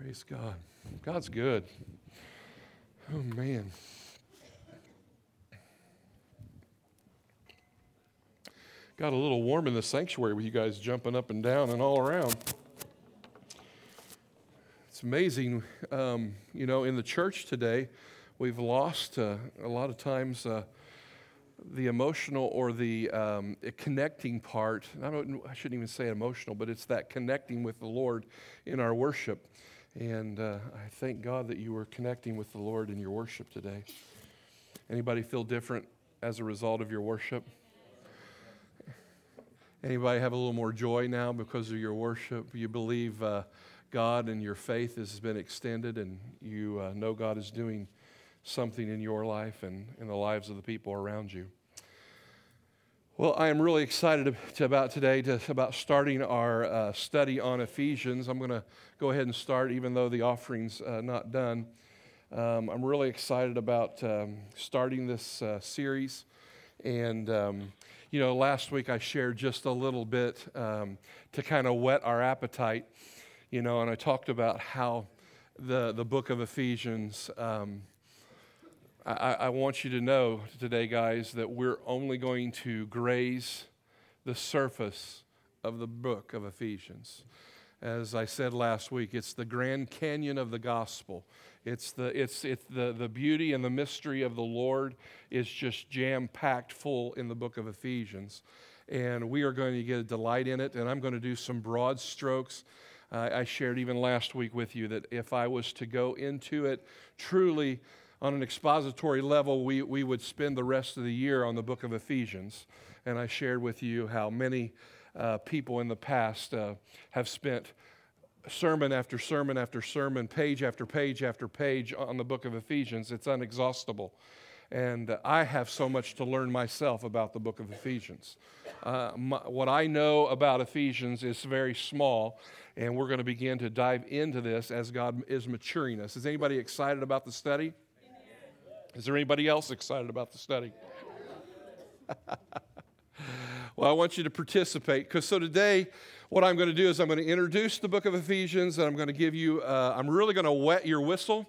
Praise God. God's good. Oh, man. Got a little warm in the sanctuary with you guys jumping up and down and all around. It's amazing, um, you know, in the church today, we've lost uh, a lot of times uh, the emotional or the um, connecting part. I, I shouldn't even say emotional, but it's that connecting with the Lord in our worship. And uh, I thank God that you were connecting with the Lord in your worship today. Anybody feel different as a result of your worship? Anybody have a little more joy now because of your worship? You believe uh, God and your faith has been extended, and you uh, know God is doing something in your life and in the lives of the people around you. Well, I am really excited about today to, about starting our uh, study on Ephesians. I'm going to go ahead and start, even though the offering's uh, not done. Um, I'm really excited about um, starting this uh, series. And, um, you know, last week I shared just a little bit um, to kind of whet our appetite, you know, and I talked about how the, the book of Ephesians um, I, I want you to know today, guys, that we're only going to graze the surface of the book of Ephesians. As I said last week, it's the Grand Canyon of the gospel. It's the, it's, it's the, the beauty and the mystery of the Lord is just jam packed full in the book of Ephesians. And we are going to get a delight in it. And I'm going to do some broad strokes. Uh, I shared even last week with you that if I was to go into it truly on an expository level, we, we would spend the rest of the year on the book of Ephesians. And I shared with you how many uh, people in the past uh, have spent sermon after sermon after sermon, page after page after page on the book of Ephesians. It's unexhaustible. And I have so much to learn myself about the book of Ephesians. Uh, my, what I know about Ephesians is very small, and we're going to begin to dive into this as God is maturing us. Is anybody excited about the study? Is there anybody else excited about the study? well, I want you to participate because so today, what I'm going to do is I'm going to introduce the book of Ephesians and I'm going to give you, uh, I'm really going to wet your whistle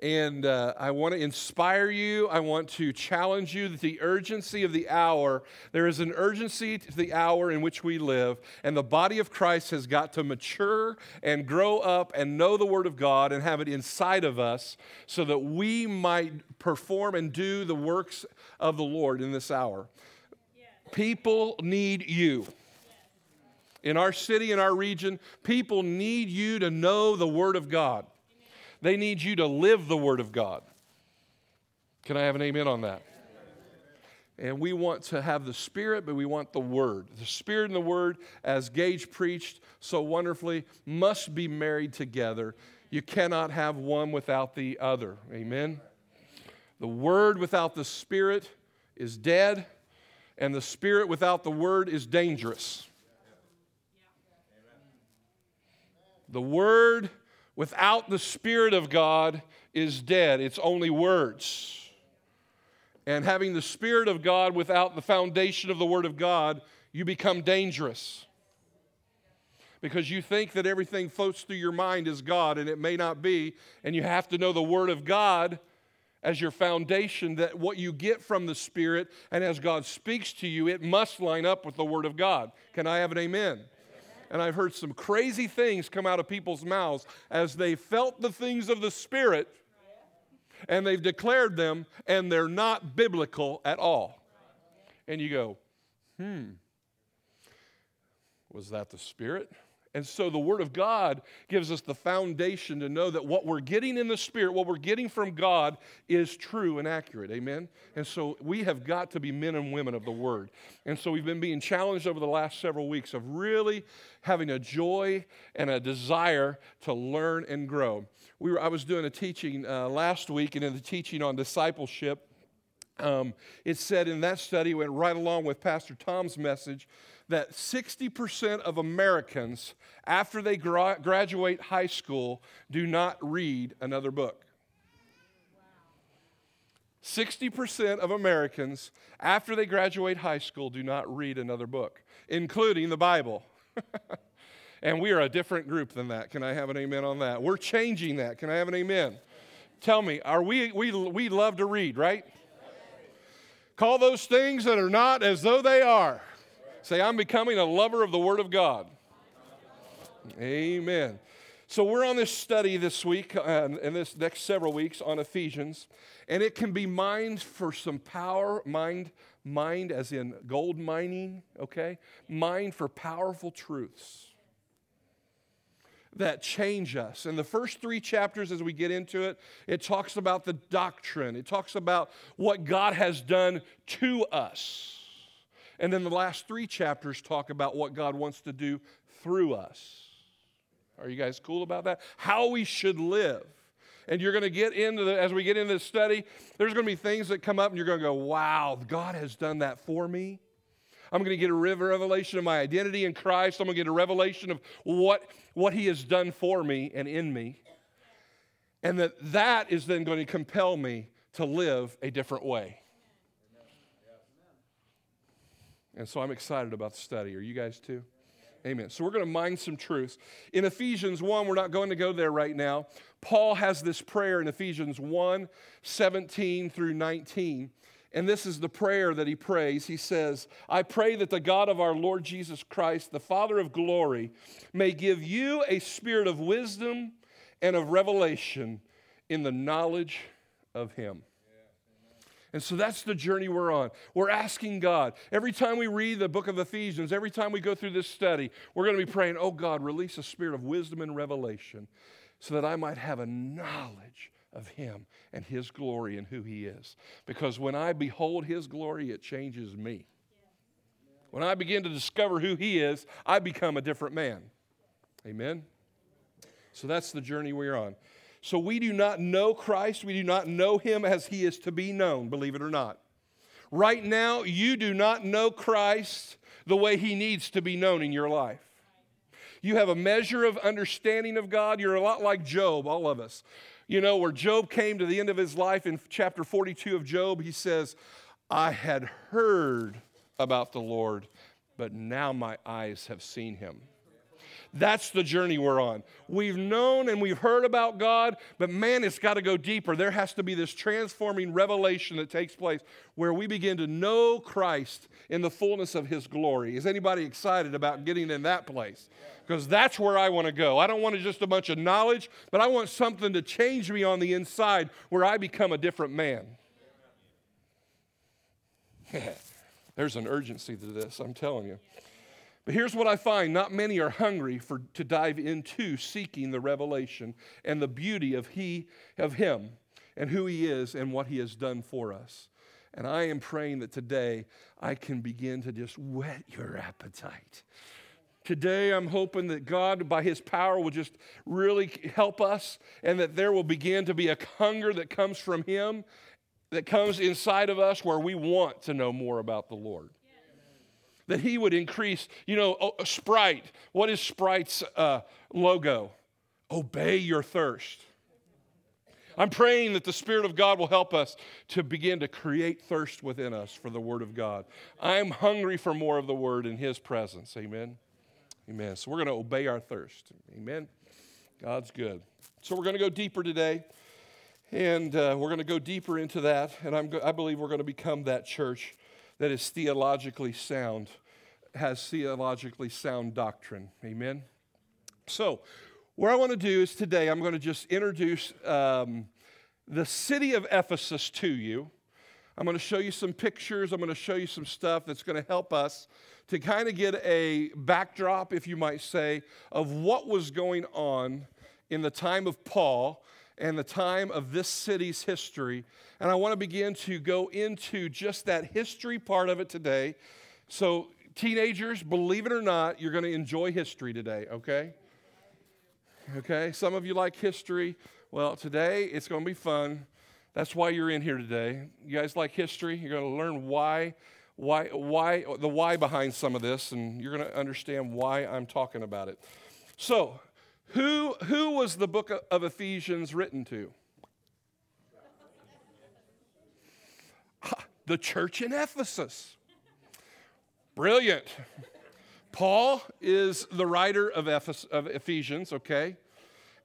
and uh, I want to inspire you. I want to challenge you that the urgency of the hour, there is an urgency to the hour in which we live, and the body of Christ has got to mature and grow up and know the Word of God and have it inside of us so that we might perform and do the works of the Lord in this hour. People need you. In our city, in our region, people need you to know the Word of God. They need you to live the Word of God. Can I have an amen on that? And we want to have the Spirit, but we want the Word. The Spirit and the Word, as Gage preached so wonderfully, must be married together. You cannot have one without the other. Amen? The Word without the Spirit is dead, and the Spirit without the Word is dangerous. The Word without the Spirit of God is dead. It's only words. And having the Spirit of God without the foundation of the Word of God, you become dangerous. Because you think that everything floats through your mind is God, and it may not be. And you have to know the Word of God as your foundation, that what you get from the Spirit and as God speaks to you, it must line up with the Word of God. Can I have an amen? And I've heard some crazy things come out of people's mouths as they felt the things of the Spirit and they've declared them and they're not biblical at all. And you go, hmm, was that the Spirit? And so the Word of God gives us the foundation to know that what we're getting in the Spirit, what we're getting from God, is true and accurate. Amen? And so we have got to be men and women of the Word. And so we've been being challenged over the last several weeks of really having a joy and a desire to learn and grow. We were, I was doing a teaching uh, last week, and in the teaching on discipleship, um, it said in that study, went right along with Pastor Tom's message that 60% of Americans, after they gra- graduate high school, do not read another book. 60% of Americans, after they graduate high school, do not read another book, including the Bible. And we are a different group than that. Can I have an amen on that? We're changing that. Can I have an amen? Tell me, are we, we, we love to read, right? Call those things that are not as though they are. Say, I'm becoming a lover of the Word of God. Amen. So we're on this study this week uh, and this next several weeks on Ephesians, and it can be mined for some power, mind, mind as in gold mining, okay? Mind for powerful truths that change us. In the first three chapters, as we get into it, it talks about the doctrine, it talks about what God has done to us. And then the last three chapters talk about what God wants to do through us. Are you guys cool about that? How we should live. And you're going to get into the, as we get into the study, there's going to be things that come up and you're going to go, wow, God has done that for me. I'm going to get a revelation of my identity in Christ. I'm going to get a revelation of what, what He has done for me and in me. And that that is then going to compel me to live a different way. And so I'm excited about the study. Are you guys too? Amen. So we're going to mine some truths. In Ephesians 1, we're not going to go there right now. Paul has this prayer in Ephesians 1 17 through 19. And this is the prayer that he prays. He says, I pray that the God of our Lord Jesus Christ, the Father of glory, may give you a spirit of wisdom and of revelation in the knowledge of him. And so that's the journey we're on. We're asking God. Every time we read the book of Ephesians, every time we go through this study, we're going to be praying, oh God, release a spirit of wisdom and revelation so that I might have a knowledge of Him and His glory and who He is. Because when I behold His glory, it changes me. When I begin to discover who He is, I become a different man. Amen? So that's the journey we're on. So we do not know Christ. We do not know him as he is to be known, believe it or not. Right now, you do not know Christ the way he needs to be known in your life. You have a measure of understanding of God. You're a lot like Job, all of us. You know, where Job came to the end of his life in chapter 42 of Job, he says, I had heard about the Lord, but now my eyes have seen him. That's the journey we're on. We've known and we've heard about God, but man, it's got to go deeper. There has to be this transforming revelation that takes place where we begin to know Christ in the fullness of his glory. Is anybody excited about getting in that place? Because that's where I want to go. I don't want just a bunch of knowledge, but I want something to change me on the inside where I become a different man. There's an urgency to this, I'm telling you. But here's what I find not many are hungry for, to dive into seeking the revelation and the beauty of, he, of Him and who He is and what He has done for us. And I am praying that today I can begin to just whet your appetite. Today, I'm hoping that God, by His power, will just really help us and that there will begin to be a hunger that comes from Him, that comes inside of us where we want to know more about the Lord that he would increase. You know, oh, Sprite, what is Sprite's uh, logo? Obey your thirst. I'm praying that the Spirit of God will help us to begin to create thirst within us for the Word of God. I'm hungry for more of the Word in His presence. Amen. Amen. So we're going to obey our thirst. Amen. God's good. So we're going to go deeper today. And uh, we're going to go deeper into that. And I'm go- I believe we're going to become that church that is theologically sound, has theologically sound doctrine. Amen? So, what I want to do is today, I'm going to just introduce um, the city of Ephesus to you. I'm going to show you some pictures. I'm going to show you some stuff that's going to help us to kind of get a backdrop, if you might say, of what was going on in the time of Paul and the time of this city's history. And I want to begin to go into just that history part of it today. So, teenagers, believe it or not, you're going to enjoy history today, okay? Okay, some of you like history. Well, today it's going to be fun. That's why you're in here today. You guys like history? You're going to learn why why why the why behind some of this and you're going to understand why I'm talking about it. So, who, who was the book of Ephesians written to? The church in Ephesus. Brilliant. Paul is the writer of, Ephes- of Ephesians, okay?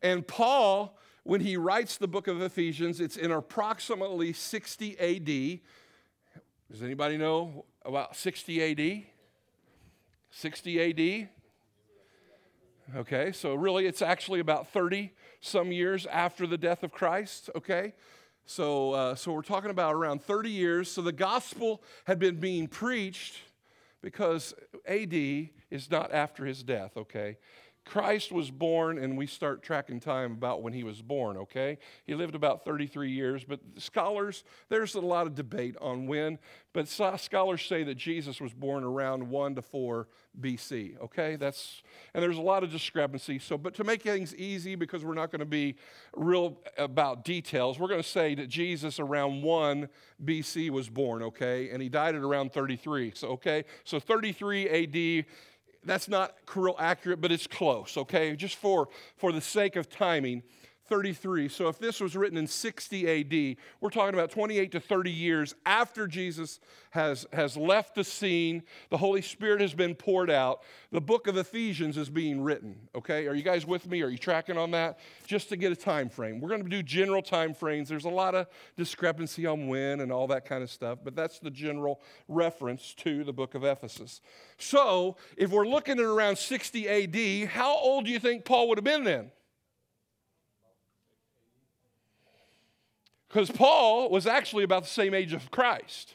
And Paul, when he writes the book of Ephesians, it's in approximately 60 AD. Does anybody know about 60 AD? 60 AD? Okay, so really it's actually about 30 some years after the death of Christ, okay? So, uh, so we're talking about around 30 years. So the gospel had been being preached because AD is not after his death, okay? Christ was born, and we start tracking time about when he was born, okay? He lived about 33 years, but scholars, there's a lot of debate on when, but scholars say that Jesus was born around 1 to 4 BC, okay? That's, and there's a lot of discrepancy. So, but to make things easy, because we're not going to be real about details, we're going to say that Jesus around 1 BC was born, okay? And he died at around 33. So, okay? So 33 AD that's not accurate, but it's close, okay? Just for, for the sake of timing. 33. So if this was written in 60 AD, we're talking about 28 to 30 years after Jesus has, has left the scene. The Holy Spirit has been poured out. The book of Ephesians is being written. Okay? Are you guys with me? Are you tracking on that? Just to get a time frame. We're going to do general time frames. There's a lot of discrepancy on when and all that kind of stuff, but that's the general reference to the book of Ephesus. So if we're looking at around 60 AD, how old do you think Paul would have been then? Because Paul was actually about the same age of Christ.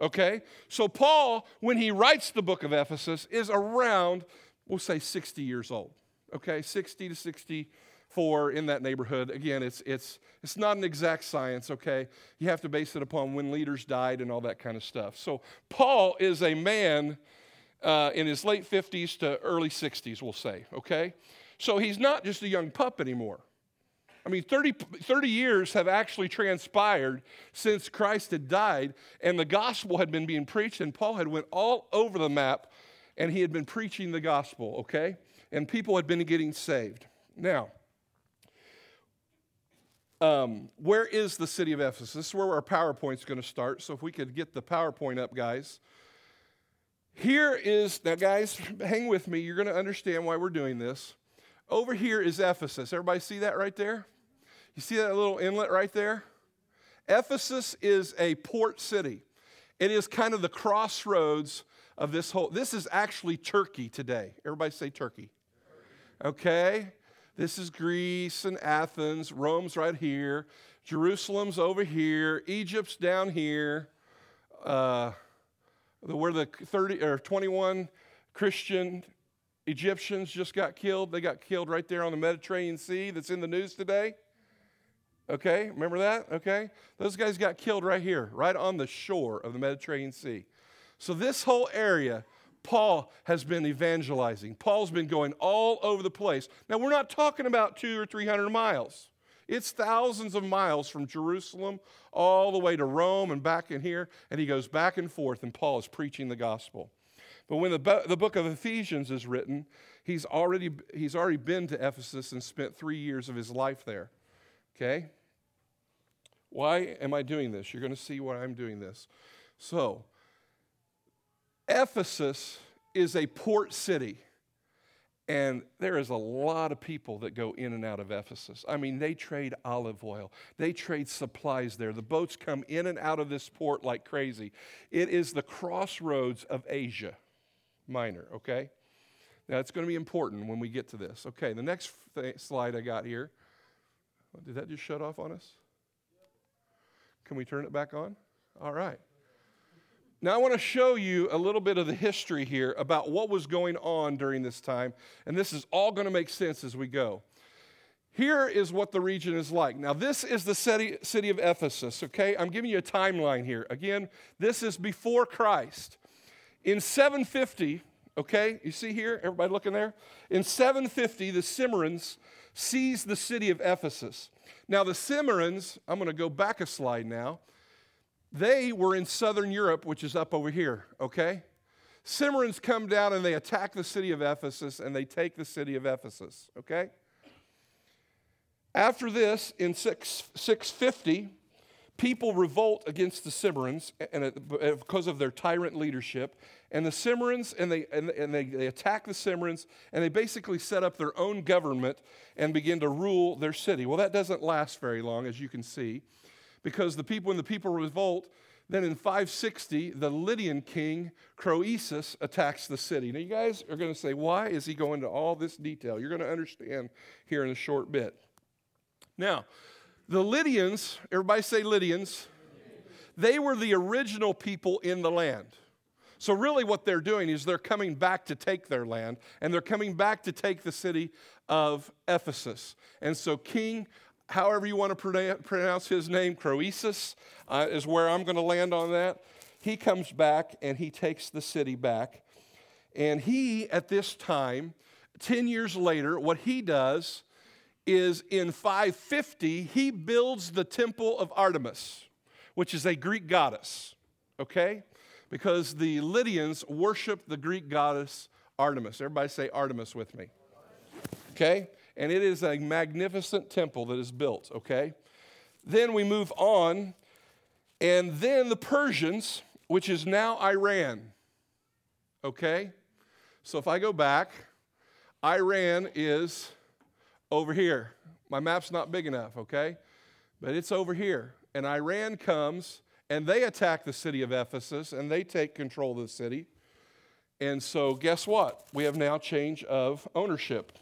Okay? So, Paul, when he writes the book of Ephesus, is around, we'll say 60 years old. Okay? 60 to 64 in that neighborhood. Again, it's, it's, it's not an exact science, okay? You have to base it upon when leaders died and all that kind of stuff. So, Paul is a man uh, in his late 50s to early 60s, we'll say, okay? So, he's not just a young pup anymore. I mean, 30, 30 years have actually transpired since Christ had died and the gospel had been being preached and Paul had went all over the map and he had been preaching the gospel, okay? And people had been getting saved. Now, um, where is the city of Ephesus? This is where our PowerPoint's going to start. So if we could get the PowerPoint up, guys. Here is, now, guys, hang with me. You're going to understand why we're doing this. Over here is Ephesus. Everybody see that right there? You see that little inlet right there? Ephesus is a port city. It is kind of the crossroads of this whole. This is actually Turkey today. Everybody say Turkey. Okay? This is Greece and Athens. Rome's right here. Jerusalem's over here. Egypt's down here. Uh, where the 30 or 21 Christian Egyptians just got killed. They got killed right there on the Mediterranean Sea that's in the news today. Okay, remember that? Okay. Those guys got killed right here, right on the shore of the Mediterranean Sea. So, this whole area, Paul has been evangelizing. Paul's been going all over the place. Now, we're not talking about two or three hundred miles. It's thousands of miles from Jerusalem all the way to Rome and back in here. And he goes back and forth, and Paul is preaching the gospel. But when the, the book of Ephesians is written, he's already, he's already been to Ephesus and spent three years of his life there. Okay? Why am I doing this? You're going to see why I'm doing this. So, Ephesus is a port city. And there is a lot of people that go in and out of Ephesus. I mean, they trade olive oil, they trade supplies there. The boats come in and out of this port like crazy. It is the crossroads of Asia minor, okay? Now, it's going to be important when we get to this. Okay, the next th- slide I got here. Did that just shut off on us? Can we turn it back on? All right. Now, I want to show you a little bit of the history here about what was going on during this time, and this is all going to make sense as we go. Here is what the region is like. Now, this is the city, city of Ephesus, okay? I'm giving you a timeline here. Again, this is before Christ. In 750, okay, you see here, everybody looking there? In 750, the Cimmerians seized the city of Ephesus. Now, the Cimmerians, I'm going to go back a slide now, they were in southern Europe, which is up over here, okay? Cimmerians come down and they attack the city of Ephesus and they take the city of Ephesus, okay? After this, in 6, 650, people revolt against the Cimmerians and it, because of their tyrant leadership. And the Cimmerians, and, they, and, and they, they attack the Cimmerians, and they basically set up their own government and begin to rule their city. Well, that doesn't last very long, as you can see, because the people, when the people revolt, then in 560, the Lydian king, Croesus, attacks the city. Now, you guys are going to say, why is he going into all this detail? You're going to understand here in a short bit. Now, the Lydians, everybody say Lydians, they were the original people in the land. So, really, what they're doing is they're coming back to take their land, and they're coming back to take the city of Ephesus. And so, King however you want to pronounce his name, Croesus, uh, is where I'm going to land on that. He comes back and he takes the city back. And he, at this time, 10 years later, what he does is in 550, he builds the temple of Artemis, which is a Greek goddess, okay? Because the Lydians worship the Greek goddess Artemis. Everybody say Artemis with me, okay? and it is a magnificent temple that is built, okay? Then we move on, and then the Persians, which is now Iran, okay? So if I go back, Iran is over here. My map's not big enough, okay? But it's over here. And Iran comes and they attack the city of Ephesus and they take control of the city. And so, guess what? We have now change of ownership.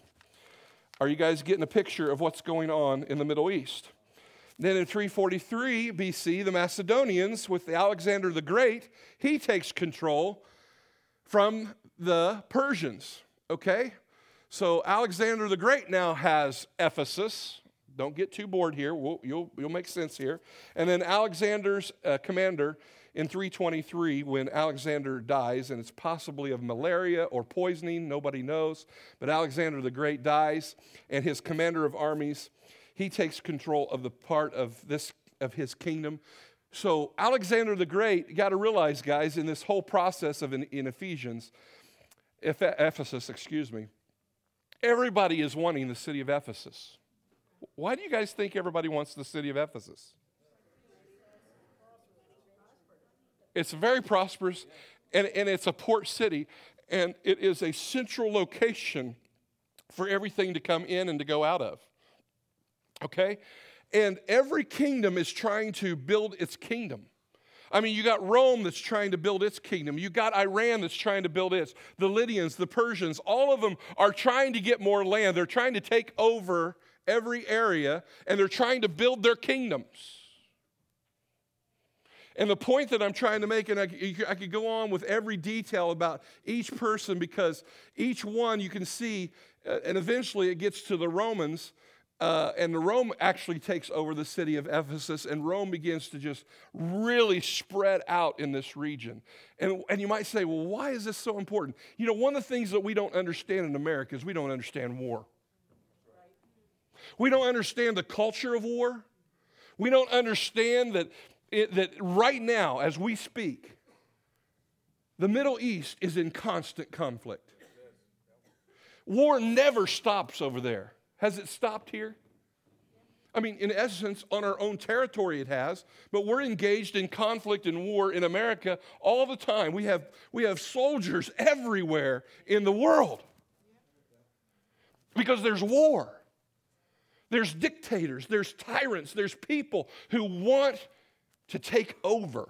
Are you guys getting a picture of what's going on in the Middle East? Then in 343 BC, the Macedonians, with Alexander the Great, he takes control from the Persians. Okay? So Alexander the Great now has Ephesus. Don't get too bored here. We'll, you'll, you'll make sense here. And then Alexander's uh, commander in 323 when Alexander dies, and it's possibly of malaria or poisoning, nobody knows. But Alexander the Great dies, and his commander of armies, he takes control of the part of this of his kingdom. So Alexander the Great, got to realize, guys, in this whole process of in, in Ephesians, Ephesus, excuse me, everybody is wanting the city of Ephesus. Why do you guys think everybody wants the city of Ephesus? It's very prosperous, and, and it's a port city, and it is a central location for everything to come in and to go out of. Okay? And every kingdom is trying to build its kingdom. I mean, you got Rome that's trying to build its kingdom. You got Iran that's trying to build its. The Lydians, the Persians, all of them are trying to get more land. They're trying to take over every area and they're trying to build their kingdoms. And the point that I'm trying to make, and I, I, could go on with every detail about each person because each one you can see, uh, and eventually it gets to the Romans. Uh, and Rome actually takes over the city of Ephesus, and Rome begins to just really spread out in this region. And, and you might say, well, why is this so important? You know, one of the things that we don't understand in America is we don't understand war. We don't understand the culture of war. We don't understand that it, that right now, as we speak, the Middle East is in constant conflict. War never stops over there. Has it stopped here? I mean, in essence, on our own territory it has, but we're engaged in conflict and war in America all the time. We have, we have soldiers everywhere in the world because there's war. There's dictators, there's tyrants, there's people who want to take over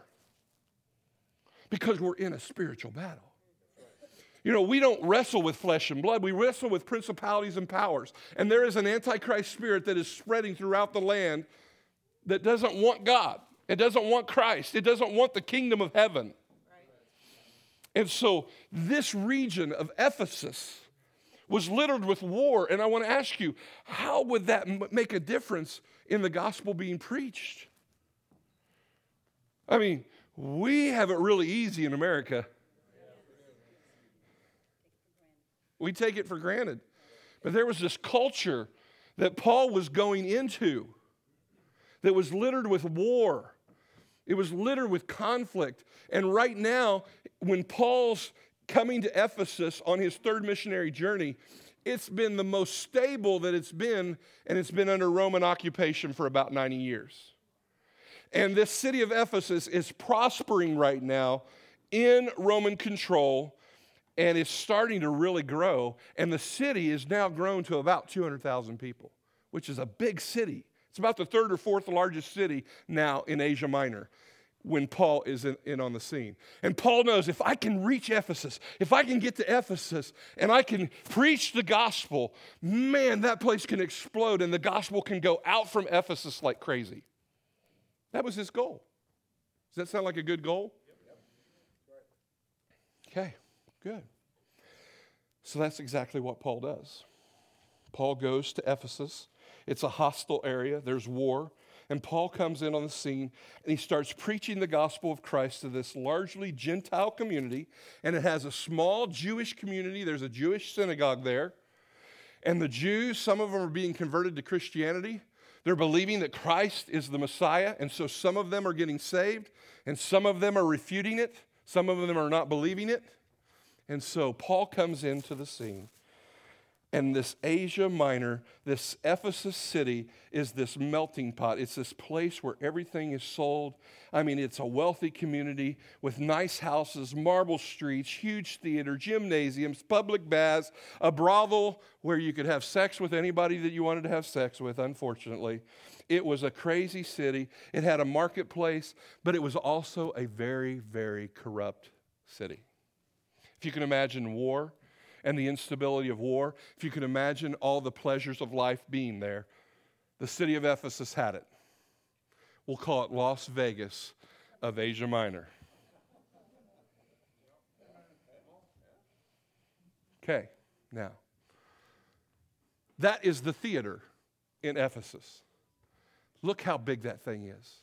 because we're in a spiritual battle. You know, we don't wrestle with flesh and blood. We wrestle with principalities and powers. And there is an antichrist spirit that is spreading throughout the land that doesn't want God. It doesn't want Christ. It doesn't want the kingdom of heaven. And so, this region of Ephesus was littered with war. And I want to ask you, how would that make a difference in the gospel being preached? I mean, we have it really easy in America. We take it for granted. But there was this culture that Paul was going into that was littered with war. It was littered with conflict. And right now, when Paul's coming to Ephesus on his third missionary journey, it's been the most stable that it's been, and it's been under Roman occupation for about 90 years. And this city of Ephesus is prospering right now in Roman control and it's starting to really grow. And the city is now grown to about 200,000 people, which is a big city. It's about the third or fourth largest city now in Asia Minor when Paul is in, in, on the scene. And Paul knows if I can reach Ephesus, if I can get to Ephesus and I can preach the gospel, man, that place can explode and the gospel can go out from Ephesus like crazy. That was his goal. Does that sound like a good goal? Okay, good. So that's exactly what Paul does. Paul goes to Ephesus. It's a hostile area, there's war. And Paul comes in on the scene and he starts preaching the gospel of Christ to this largely Gentile community. And it has a small Jewish community, there's a Jewish synagogue there. And the Jews, some of them are being converted to Christianity. They're believing that Christ is the Messiah. And so some of them are getting saved, and some of them are refuting it. Some of them are not believing it. And so Paul comes into the scene. And this Asia Minor, this Ephesus city, is this melting pot. It's this place where everything is sold. I mean, it's a wealthy community with nice houses, marble streets, huge theater, gymnasiums, public baths, a brothel where you could have sex with anybody that you wanted to have sex with, unfortunately. It was a crazy city. It had a marketplace, but it was also a very, very corrupt city. If you can imagine war, and the instability of war, if you can imagine all the pleasures of life being there, the city of Ephesus had it. We'll call it Las Vegas of Asia Minor. Okay, now, that is the theater in Ephesus. Look how big that thing is.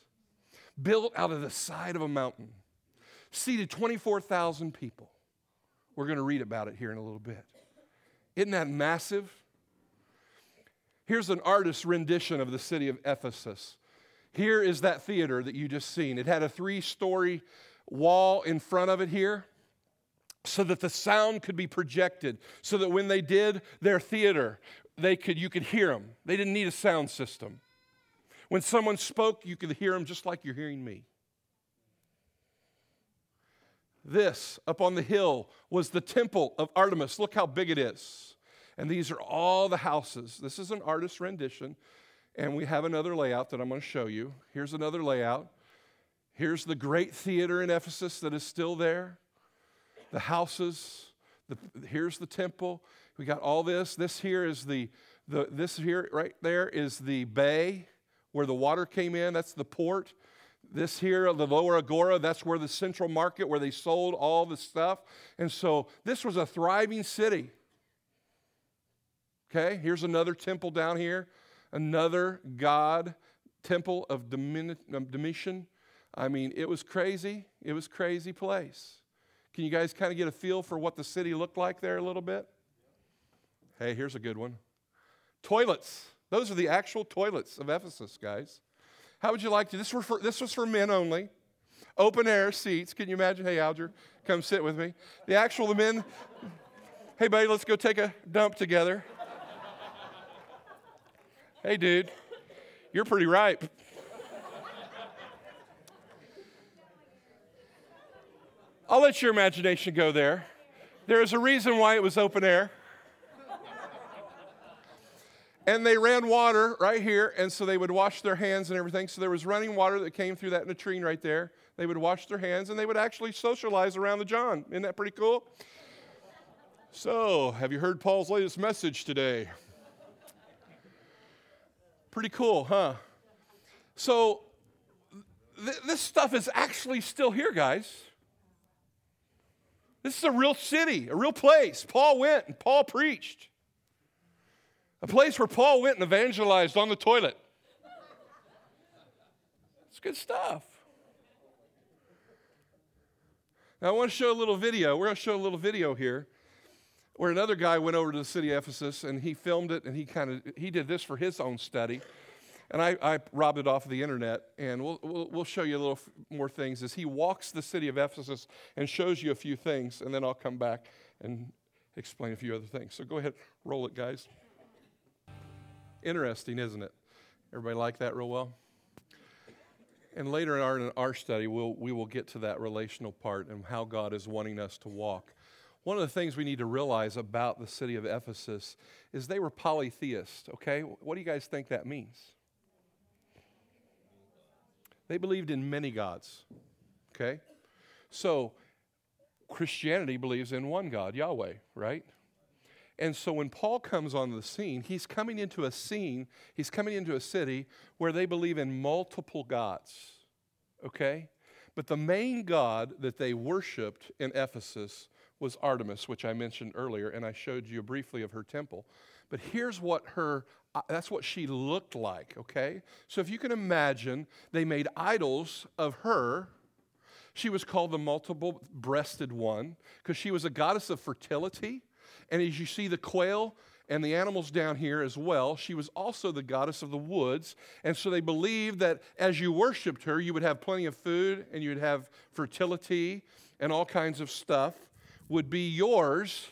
Built out of the side of a mountain, seated 24,000 people. We're going to read about it here in a little bit. Isn't that massive? Here's an artist's rendition of the city of Ephesus. Here is that theater that you just seen. It had a three story wall in front of it here so that the sound could be projected so that when they did their theater they could you could hear them they didn't need a sound system when someone spoke you could hear them just like you're hearing me this up on the hill was the temple of Artemis. Look how big it is. And these are all the houses. This is an artist's rendition. And we have another layout that I'm going to show you. Here's another layout. Here's the great theater in Ephesus that is still there. The houses. The, here's the temple. We got all this. This here is the, the this here right there is the bay where the water came in. That's the port. This here, the lower agora, that's where the central market where they sold all the stuff. And so this was a thriving city. Okay, here's another temple down here, another God temple of um, Domitian. I mean, it was crazy. It was crazy place. Can you guys kind of get a feel for what the city looked like there a little bit? Hey, here's a good one. Toilets. Those are the actual toilets of Ephesus, guys. How would you like to? This was for, this was for men only. Open air seats. Can you imagine? Hey, Alger, come sit with me. The actual the men. Hey, buddy, let's go take a dump together. hey, dude, you're pretty ripe. I'll let your imagination go there. There is a reason why it was open air and they ran water right here, and so they would wash their hands and everything. So there was running water that came through that latrine right there. They would wash their hands, and they would actually socialize around the John. Isn't that pretty cool? So, have you heard Paul's latest message today? Pretty cool, huh? So, th- this stuff is actually still here, guys. This is a real city, a real place. Paul went and Paul preached. A place where Paul went and evangelized on the toilet. It's good stuff. Now, I want to show a little video. We're going to show a little video here where another guy went over to the city of Ephesus and he filmed it and he kind of he did this for his own study. And I, I robbed it off of the internet, and we'll, we'll, we'll show you a little more things as he walks the city of Ephesus and shows you a few things, and then I'll come back and explain a few other things. So go ahead, roll it, guys. Interesting, isn't it? Everybody like that real well? And later in our, in our study, we'll, we will get to that relational part and how God is wanting us to walk. One of the things we need to realize about the city of Ephesus is they were polytheist, okay? What do you guys think that means? They believed in many gods, okay? So Christianity believes in one God, Yahweh, right? And so when Paul comes on the scene, he's coming into a scene, he's coming into a city where they believe in multiple gods, okay? But the main god that they worshiped in Ephesus was Artemis, which I mentioned earlier, and I showed you briefly of her temple. But here's what her uh, that's what she looked like, okay? So if you can imagine, they made idols of her. She was called the multiple breasted one because she was a goddess of fertility. And as you see the quail and the animals down here as well, she was also the goddess of the woods. And so they believed that as you worshiped her, you would have plenty of food and you would have fertility and all kinds of stuff would be yours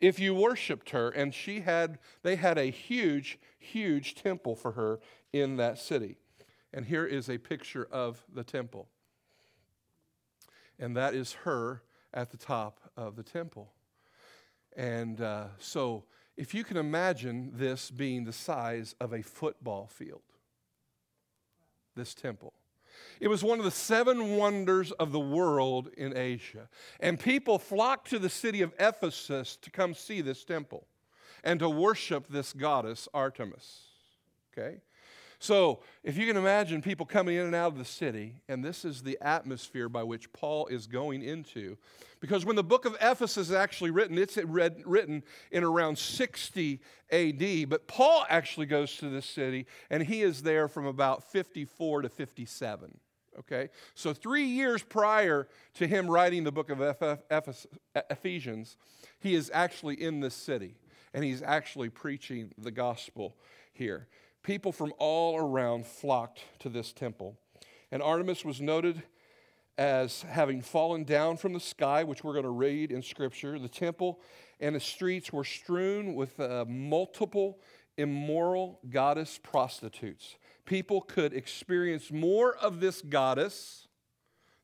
if you worshiped her. And she had, they had a huge, huge temple for her in that city. And here is a picture of the temple. And that is her at the top of the temple. And uh, so, if you can imagine this being the size of a football field, this temple. It was one of the seven wonders of the world in Asia. And people flocked to the city of Ephesus to come see this temple and to worship this goddess, Artemis. Okay? So, if you can imagine people coming in and out of the city, and this is the atmosphere by which Paul is going into. Because when the book of Ephesus is actually written, it's read, written in around 60 AD, but Paul actually goes to this city, and he is there from about 54 to 57. Okay? So, three years prior to him writing the book of Ephesians, he is actually in this city, and he's actually preaching the gospel here people from all around flocked to this temple. And Artemis was noted as having fallen down from the sky, which we're going to read in Scripture. The temple and the streets were strewn with uh, multiple immoral goddess prostitutes. People could experience more of this goddess.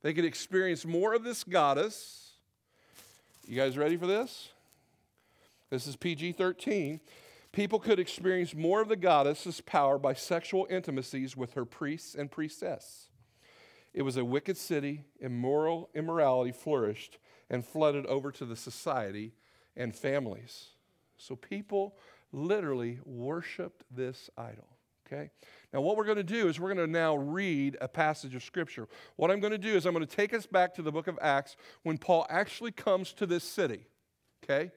They could experience more of this goddess. You guys ready for this? This is PG 13 people could experience more of the goddess's power by sexual intimacies with her priests and priestess. It was a wicked city, immoral immorality flourished and flooded over to the society and families. So people literally worshiped this idol. Okay? Now, what we're going to do is we're going to now read a passage of Scripture. What I'm going to do is I'm going to take us back to the book of Acts when Paul actually comes to this city. Okay?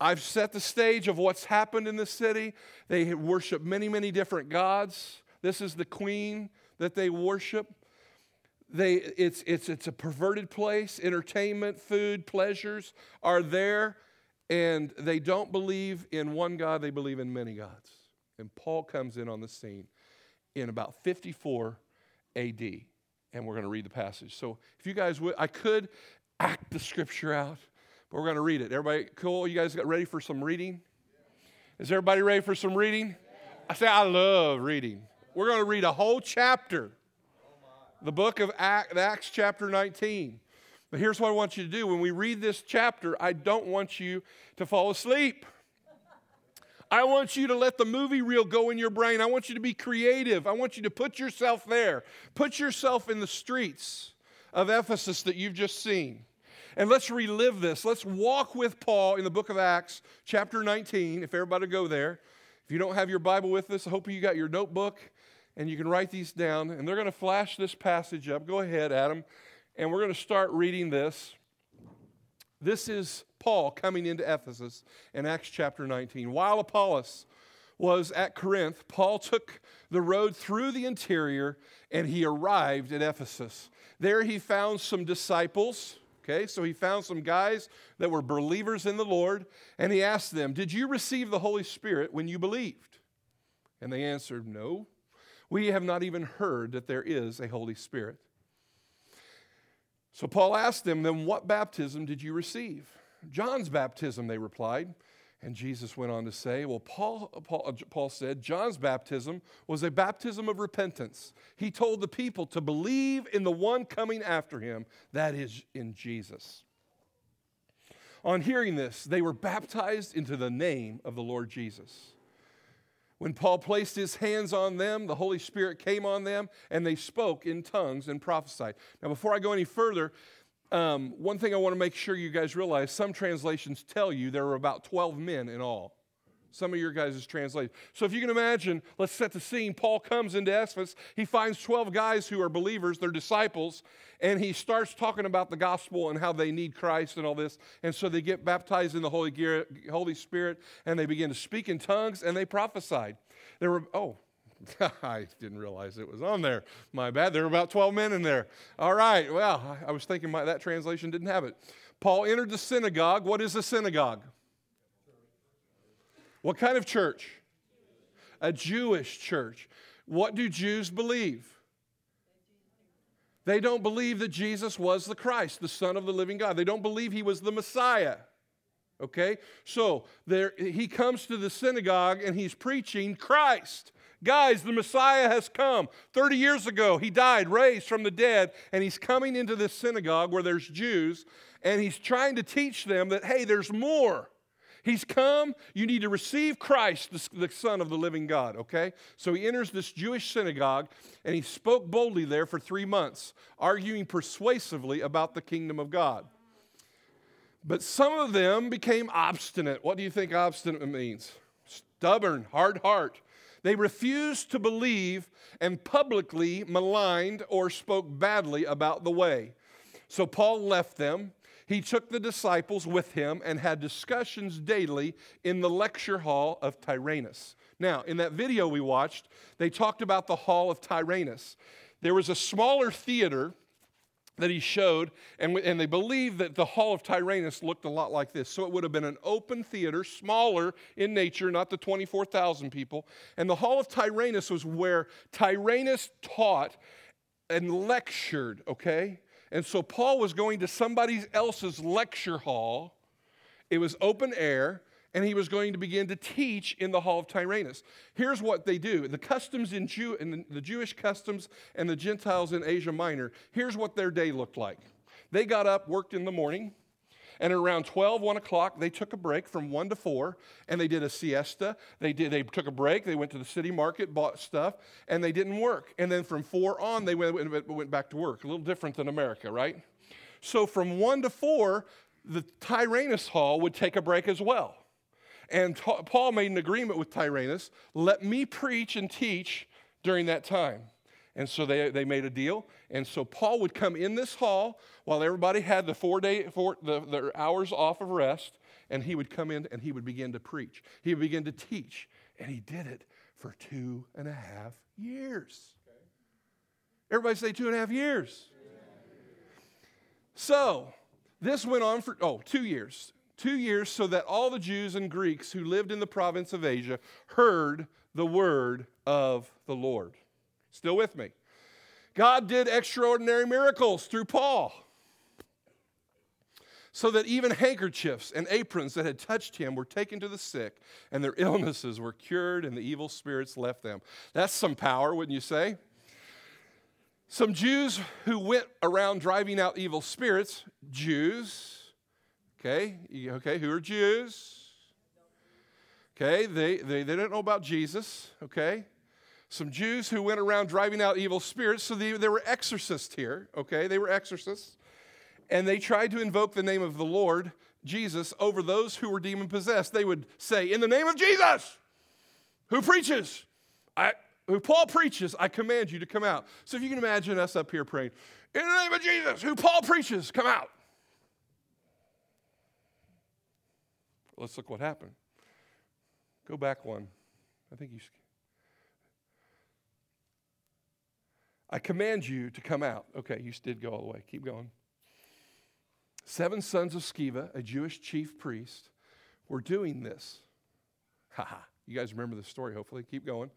I've set the stage of what's happened in the city. They worship many, many different gods. This is the queen that they worship. They, it's, it's, it's a perverted place. Entertainment, food, pleasures are there. And they don't believe in one God, they believe in many gods. And Paul comes in on the scene in about 54 AD. And we're going to read the passage. So if you guys would, I could act the scripture out but we're going to read it. Everybody cool? You guys got ready for some reading? Is everybody ready for some reading? I say, I love reading. We're going to read a whole chapter, the book of Acts, chapter 19. But here's what I want you to do. When we read this chapter, I don't want you to fall asleep. I want you to let the movie reel go in your brain. I want you to be creative. I want you to put yourself there. Put yourself in the streets of Ephesus that you've just seen. And let's relive this. Let's walk with Paul in the book of Acts, chapter 19, if everybody go there. If you don't have your Bible with us, I hope you got your notebook and you can write these down. And they're going to flash this passage up. Go ahead, Adam. And we're going to start reading this. This is Paul coming into Ephesus in Acts chapter 19. While Apollos was at Corinth, Paul took the road through the interior and he arrived at Ephesus. There he found some disciples Okay, so he found some guys that were believers in the Lord, and he asked them, Did you receive the Holy Spirit when you believed? And they answered, No. We have not even heard that there is a Holy Spirit. So Paul asked them, Then what baptism did you receive? John's baptism, they replied. And Jesus went on to say, Well, Paul, Paul, uh, Paul, said John's baptism was a baptism of repentance. He told the people to believe in the one coming after him, that is, in Jesus. On hearing this, they were baptized into the name of the Lord Jesus. When Paul placed his hands on them, the Holy Spirit came on them, and they spoke in tongues and prophesied. Now, before I go any further, um, one thing I want to make sure you guys realize some translations tell you there were about 12 men in all. Some of your guys' translate. So if you can imagine, let's set the scene. Paul comes into Ephesus. He finds 12 guys who are believers, they're disciples, and he starts talking about the gospel and how they need Christ and all this. And so they get baptized in the Holy, Holy Spirit and they begin to speak in tongues and they prophesied. There were, oh, I didn't realize it was on there. My bad. There were about 12 men in there. All right. Well, I was thinking my, that translation didn't have it. Paul entered the synagogue. What is a synagogue? What kind of church? A Jewish church. What do Jews believe? They don't believe that Jesus was the Christ, the Son of the living God. They don't believe he was the Messiah. Okay? So there, he comes to the synagogue and he's preaching Christ. Guys, the Messiah has come. 30 years ago, he died, raised from the dead, and he's coming into this synagogue where there's Jews, and he's trying to teach them that, hey, there's more. He's come. You need to receive Christ, the, the, Son of the living God, okay? So he enters this Jewish synagogue and he spoke boldly there for three months, arguing persuasively about the kingdom of God. But some of them became obstinate. What do you think obstinate means? Stubborn, hard heart. They refused to believe and publicly maligned or spoke badly about the way. So Paul left them he took the disciples with him and had discussions daily in the lecture hall of Tyrannus. Now, in that video we watched, they talked about the hall of Tyrannus. There was a smaller theater that he showed, and, and they believe that the hall of Tyrannus looked a lot like this. So it would have been an open theater, smaller in nature, not the 24,000 people. And the hall of Tyrannus was where Tyrannus taught and lectured, okay? And so Paul was going to somebody else's lecture hall. It was open air, and he was going to begin to teach in the hall of Tyrannus. Here's what they do the customs in, Jew, in the Jewish customs and the Gentiles in Asia Minor, here's what their day looked like. They got up, worked in the morning, and around 12, 1 o'clock, they took a break from 1 to 4, and they did a siesta. They, did, they took a break. They went to the city market, bought stuff, and they didn't work. And then from 4 on, they went, went back to work. A little different than America, right? So from 1 to 4, the Tyrannus Hall would take a break as well. And Paul made an agreement with Tyrannus let me preach and teach during that time. And so they, they made a deal. And so Paul would come in this hall while everybody had the four day, four, the, the hours off of rest, and he would come in and he would begin to preach. He would begin to teach. And he did it for two and a half years. Everybody say two and a half years. So this went on for, oh, two years. Two years so that all the Jews and Greeks who lived in the province of Asia heard the word of the Lord. Still with me? God did extraordinary miracles through Paul. So that even handkerchiefs and aprons that had touched him were taken to the sick, and their illnesses were cured, and the evil spirits left them. That's some power, wouldn't you say? Some Jews who went around driving out evil spirits, Jews, okay, okay, who are Jews? Okay, they, they, they didn't know about Jesus, okay? some Jews who went around driving out evil spirits. So they, they were exorcists here, okay? They were exorcists. And they tried to invoke the name of the Lord, Jesus, over those who were demon possessed. They would say, In the name of Jesus, who preaches, I, who Paul preaches, I command you to come out. So if you can imagine us up here praying, In the name of Jesus, who Paul preaches, come out. Let's look what happened. Go back one. I think you I command you to come out. Okay, you did go all the way. Keep going. Seven sons of Sceva, a Jewish chief priest, were doing this. Ha ha. You guys remember the story, hopefully. Keep going.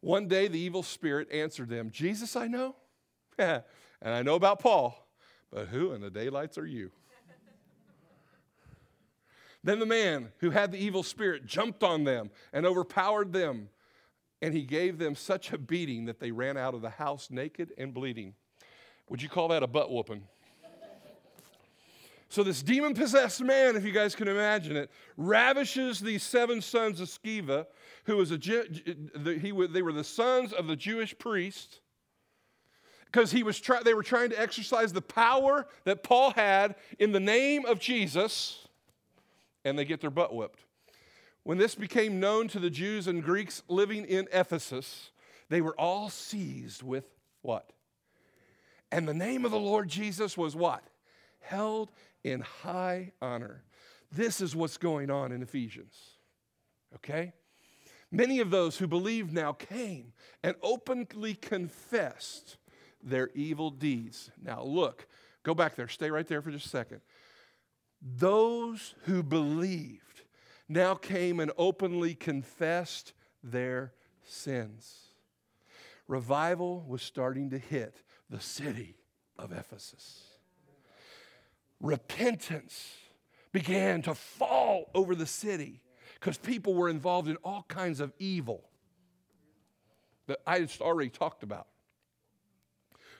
One day the evil spirit answered them Jesus, I know. and I know about Paul, but who in the daylights are you? Then the man who had the evil spirit jumped on them and overpowered them, and he gave them such a beating that they ran out of the house naked and bleeding. Would you call that a butt whooping? So, this demon possessed man, if you guys can imagine it, ravishes these seven sons of Sceva, who was a, he, they were the sons of the Jewish priest, because he was try, they were trying to exercise the power that Paul had in the name of Jesus, and they get their butt whipped. When this became known to the Jews and Greeks living in Ephesus, they were all seized with what? And the name of the Lord Jesus was what? Held in high honor. This is what's going on in Ephesians. Okay? Many of those who believed now came and openly confessed their evil deeds. Now, look, go back there, stay right there for just a second. Those who believed now came and openly confessed their sins. Revival was starting to hit the city of Ephesus repentance began to fall over the city because people were involved in all kinds of evil that I just already talked about.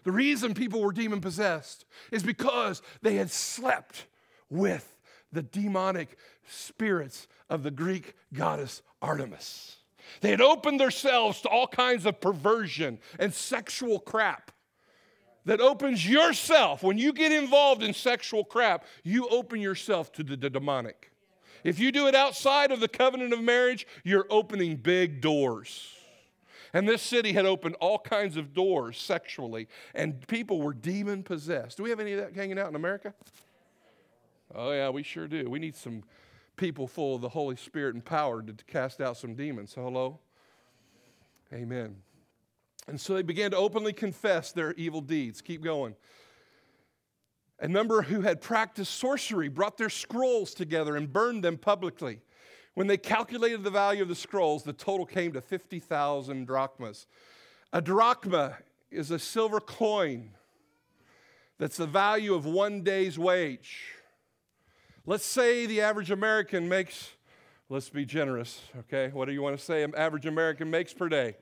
The reason people were demon possessed is because they had slept with the demonic spirits of the Greek goddess Artemis. They had opened themselves to all kinds of perversion and sexual crap that opens yourself. When you get involved in sexual crap, you open yourself to the, the demonic. If you do it outside of the covenant of marriage, you're opening big doors. And this city had opened all kinds of doors sexually, and people were demon possessed. Do we have any of that hanging out in America? Oh, yeah, we sure do. We need some people full of the Holy Spirit and power to cast out some demons. Hello? Amen. And so they began to openly confess their evil deeds. Keep going. A number who had practiced sorcery brought their scrolls together and burned them publicly. When they calculated the value of the scrolls, the total came to 50,000 drachmas. A drachma is a silver coin that's the value of one day's wage. Let's say the average American makes, let's be generous, okay? What do you want to say an average American makes per day?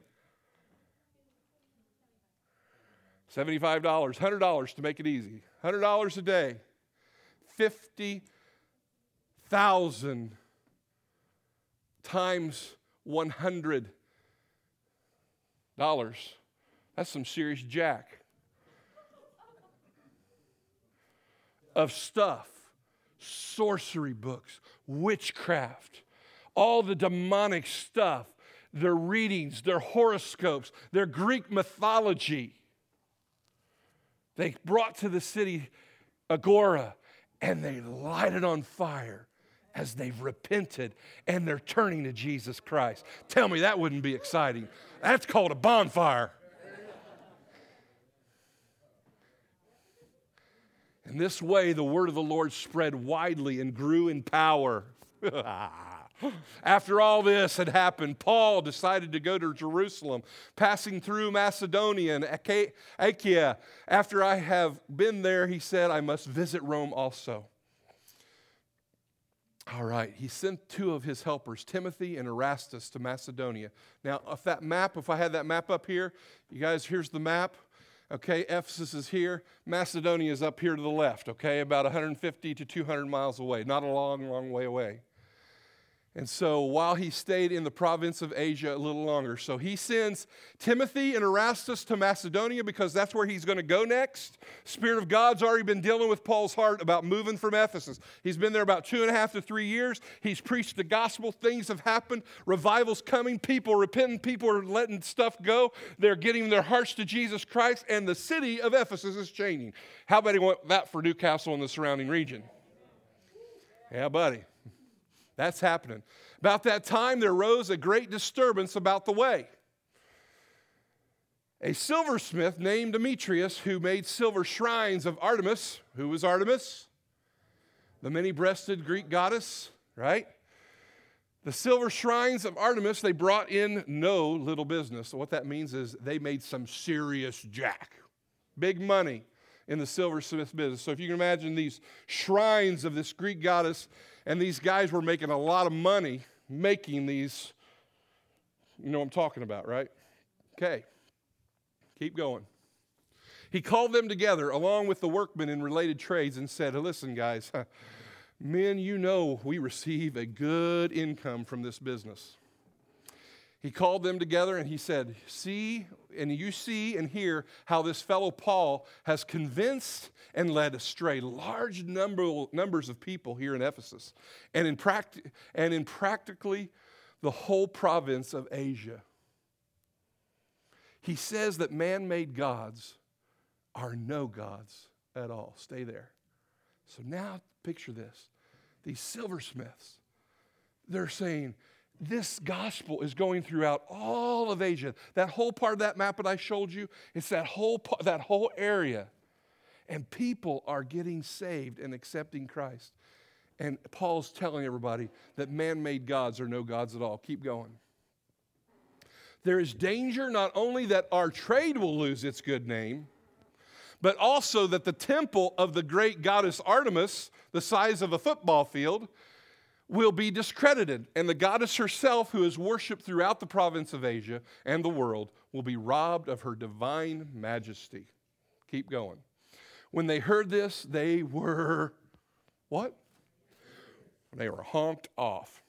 $75, $100 to make it easy. $100 a day. 50,000 times $100. That's some serious jack. Of stuff, sorcery books, witchcraft, all the demonic stuff, their readings, their horoscopes, their Greek mythology they brought to the city Agora and they light it on fire as they've repented and they're turning to Jesus Christ. Tell me that wouldn't be exciting. That's called a bonfire. In this way, the word of the Lord spread widely and grew in power. After all this had happened, Paul decided to go to Jerusalem, passing through Macedonia and Achaia. After I have been there, he said, I must visit Rome also. All right, he sent two of his helpers, Timothy and Erastus, to Macedonia. Now, if that map, if I had that map up here, you guys, here's the map. Okay, Ephesus is here. Macedonia is up here to the left, okay, about 150 to 200 miles away, not a long, long way away. And so while he stayed in the province of Asia a little longer, so he sends Timothy and Erastus to Macedonia because that's where he's going to go next. Spirit of God's already been dealing with Paul's heart about moving from Ephesus. He's been there about two and a half to three years. He's preached the gospel. Things have happened. Revival's coming. People repenting. People are letting stuff go. They're getting their hearts to Jesus Christ, and the city of Ephesus is changing. How about that for Newcastle and the surrounding region? Yeah, buddy. That's happening. About that time, there rose a great disturbance about the way. A silversmith named Demetrius, who made silver shrines of Artemis, who was Artemis? The many breasted Greek goddess, right? The silver shrines of Artemis, they brought in no little business. So, what that means is they made some serious jack, big money. in the silversmith business. So if you can imagine these shrines of this Greek goddess, and these guys were making a lot of money making these, you know what I'm talking about, right? Okay, keep going. He called them together along with the workmen in related trades and said, Listen, guys, men, you know we receive a good income from this business. He called them together and he said, See, and you see and hear how this fellow Paul has convinced and led astray large number, numbers of people here in Ephesus and in, practi- and in practically the whole province of Asia. He says that man made gods are no gods at all. Stay there. So now picture this these silversmiths, they're saying, this gospel is going throughout all of Asia. That whole part of that map that I showed you, it's that whole, that whole area. And people are getting saved and accepting Christ. And Paul's telling everybody that man made gods are no gods at all. Keep going. There is danger not only that our trade will lose its good name, but also that the temple of the great goddess Artemis, the size of a football field, will be discredited, and the goddess herself, who is worshiped throughout the province of Asia and the world, will be robbed of her divine majesty. Keep going. When they heard this, they were what? They were honked off.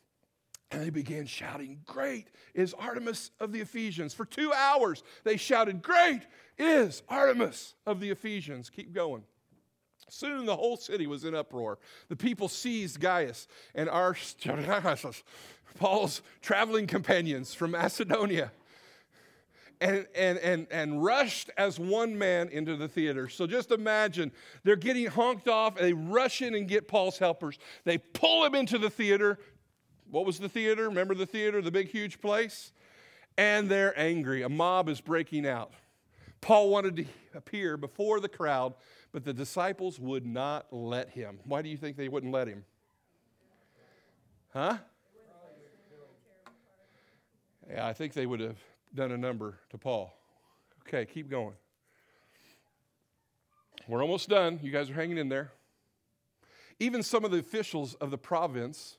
And they began shouting, Great is Artemis of the Ephesians. For two hours, they shouted, Great is Artemis of the Ephesians. Keep going. Soon the whole city was in uproar. The people seized Gaius and our Paul's traveling companions from Macedonia and, and, and, and rushed as one man into the theater. So just imagine they're getting honked off, they rush in and get Paul's helpers. They pull him into the theater. What was the theater? Remember the theater, the big, huge place? And they're angry. A mob is breaking out. Paul wanted to appear before the crowd but the disciples would not let him. Why do you think they wouldn't let him? Huh? Yeah, I think they would have done a number to Paul. Okay, keep going. We're almost done. You guys are hanging in there. Even some of the officials of the province,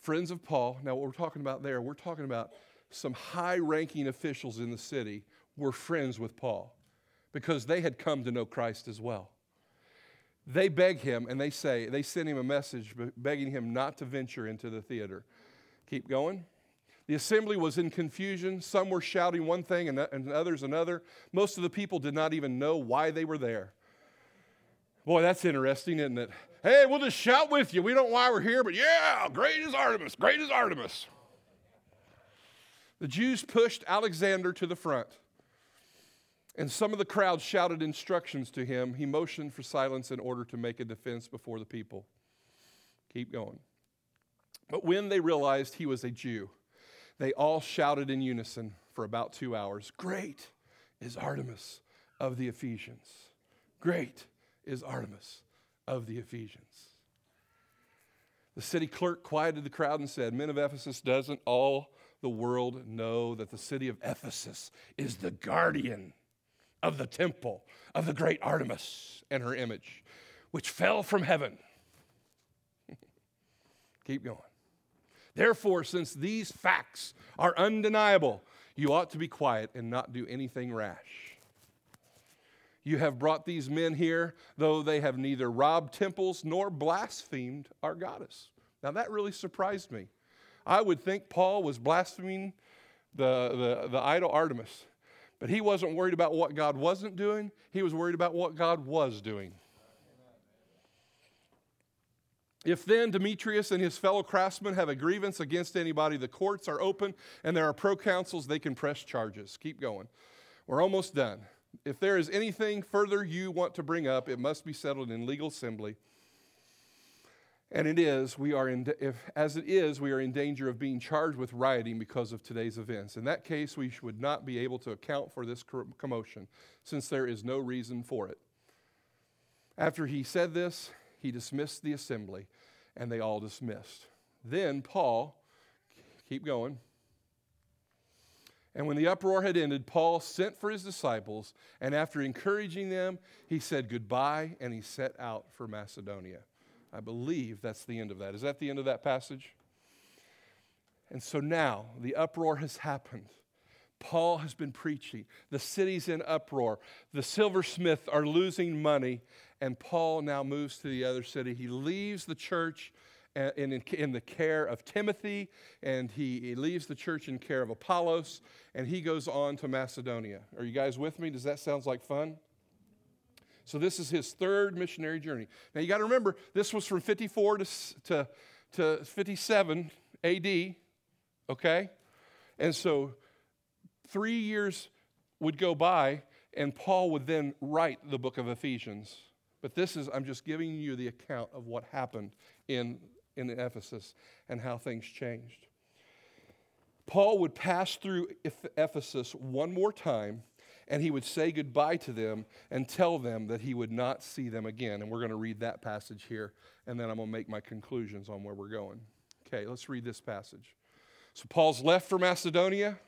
friends of Paul, now what we're talking about there, we're talking about some high ranking officials in the city were friends with Paul because they had come to know Christ as well. They beg him and they say, they send him a message begging him not to venture into the theater. Keep going. The assembly was in confusion. Some were shouting one thing and, others another. Most of the people did not even know why they were there. Boy, that's interesting, isn't it? Hey, we'll just shout with you. We don't know why we're here, but yeah, great is Artemis, great is Artemis. The Jews pushed Alexander to the front. And some of the crowd shouted instructions to him. He motioned for silence in order to make a defense before the people. Keep going. But when they realized he was a Jew, they all shouted in unison for about two hours Great is Artemis of the Ephesians! Great is Artemis of the Ephesians. The city clerk quieted the crowd and said, Men of Ephesus, doesn't all the world know that the city of Ephesus is the guardian? Of the temple of the great Artemis and her image, which fell from heaven. Keep going. Therefore, since these facts are undeniable, you ought to be quiet and not do anything rash. You have brought these men here, though they have neither robbed temples nor blasphemed our goddess. Now, that really surprised me. I would think Paul was blaspheming the, the, the idol Artemis. But he wasn't worried about what God wasn't doing, he was worried about what God was doing. If then Demetrius and his fellow craftsmen have a grievance against anybody, the courts are open and there are proconsuls, they can press charges. Keep going. We're almost done. If there is anything further you want to bring up, it must be settled in legal assembly. And it is, we are in, if, as it is, we are in danger of being charged with rioting because of today's events. In that case, we would not be able to account for this commotion, since there is no reason for it. After he said this, he dismissed the assembly, and they all dismissed. Then Paul, keep going, And when the uproar had ended, Paul sent for his disciples, and after encouraging them, he said goodbye and he set out for Macedonia. I believe that's the end of that. Is that the end of that passage? And so now the uproar has happened. Paul has been preaching. The city's in uproar. The silversmith are losing money, and Paul now moves to the other city. He leaves the church uh, in, in, the care of Timothy, and he, he leaves the church in care of Apollos, and he goes on to Macedonia. Are you guys with me? Does that sound like fun? So this is his third missionary journey. Now you got to remember, this was from 54 to, to, to 57 AD, okay? And so three years would go by, and Paul would then write the book of Ephesians. But this is, I'm just giving you the account of what happened in in Ephesus and how things changed. Paul would pass through Ephesus one more time and he would say goodbye to them and tell them that he would not see them again. And we're going to read that passage here, and then I'm going to make my conclusions on where we're going. Okay, let's read this passage. So, Paul's left for Macedonia.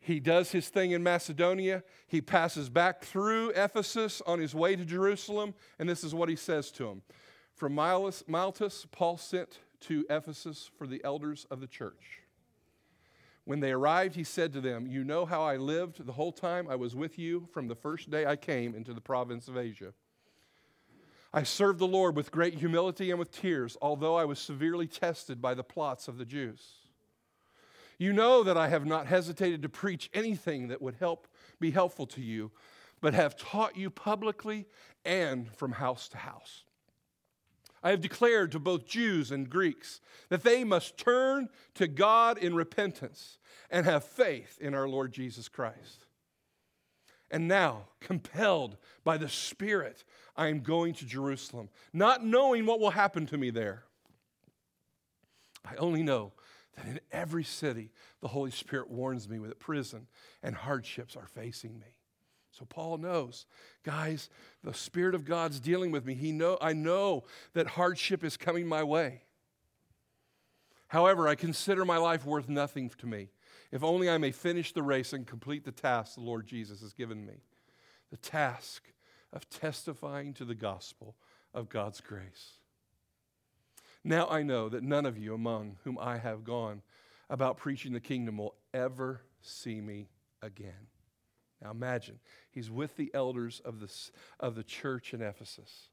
He does his thing in Macedonia. He passes back through Ephesus on his way to Jerusalem, and this is what he says to them from Miletus, Paul sent to Ephesus for the elders of the church. When they arrived, he said to them, You know how I lived the whole time I was with you from the first day I came into the province of Asia. I served the Lord with great humility and with tears, although I was severely tested by the plots of the Jews. You know that I have not hesitated to preach anything that would help be helpful to you, but have taught you publicly and from house to house. I have declared to both Jews and Greeks that they must turn to God in repentance and have faith in our Lord Jesus Christ. And now, compelled by the Spirit, I am going to Jerusalem, not knowing what will happen to me there. I only know that in every city, the Holy Spirit warns me that prison and hardships are facing me. So Paul knows, guys, the Spirit of God's dealing with me. He know, I know that hardship is coming my way. However, I consider my life worth nothing to me, if only I may finish the race and complete the task the Lord Jesus has given me the task of testifying to the gospel of God's grace. Now I know that none of you among whom I have gone about preaching the kingdom will ever see me again. Now imagine, he's with the elders of the, of the church in Ephesus.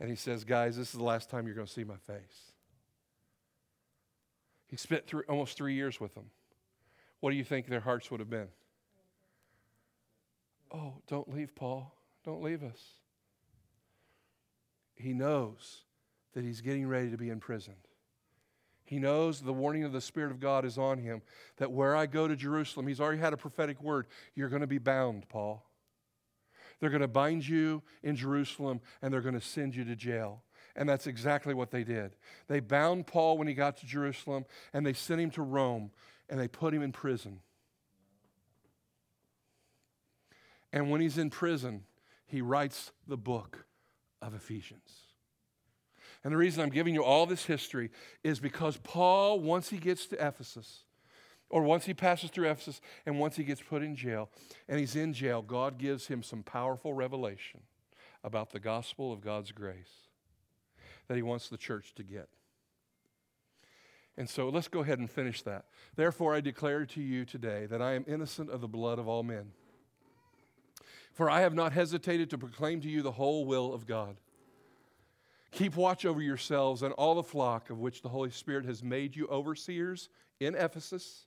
And he says, Guys, this is the last time you're going to see my face. He spent three, almost three years with them. What do you think their hearts would have been? Oh, don't leave, Paul. Don't leave us. He knows that he's getting ready to be imprisoned. He knows the warning of the Spirit of God is on him that where I go to Jerusalem, he's already had a prophetic word. You're going to be bound, Paul. They're going to bind you in Jerusalem and they're going to send you to jail. And that's exactly what they did. They bound Paul when he got to Jerusalem and they sent him to Rome and they put him in prison. And when he's in prison, he writes the book of Ephesians. And the reason I'm giving you all this history is because Paul, once he gets to Ephesus, or once he passes through Ephesus, and once he gets put in jail, and he's in jail, God gives him some powerful revelation about the gospel of God's grace that he wants the church to get. And so let's go ahead and finish that. Therefore, I declare to you today that I am innocent of the blood of all men. For I have not hesitated to proclaim to you the whole will of God. Keep watch over yourselves and all the flock of which the Holy Spirit has made you overseers in Ephesus.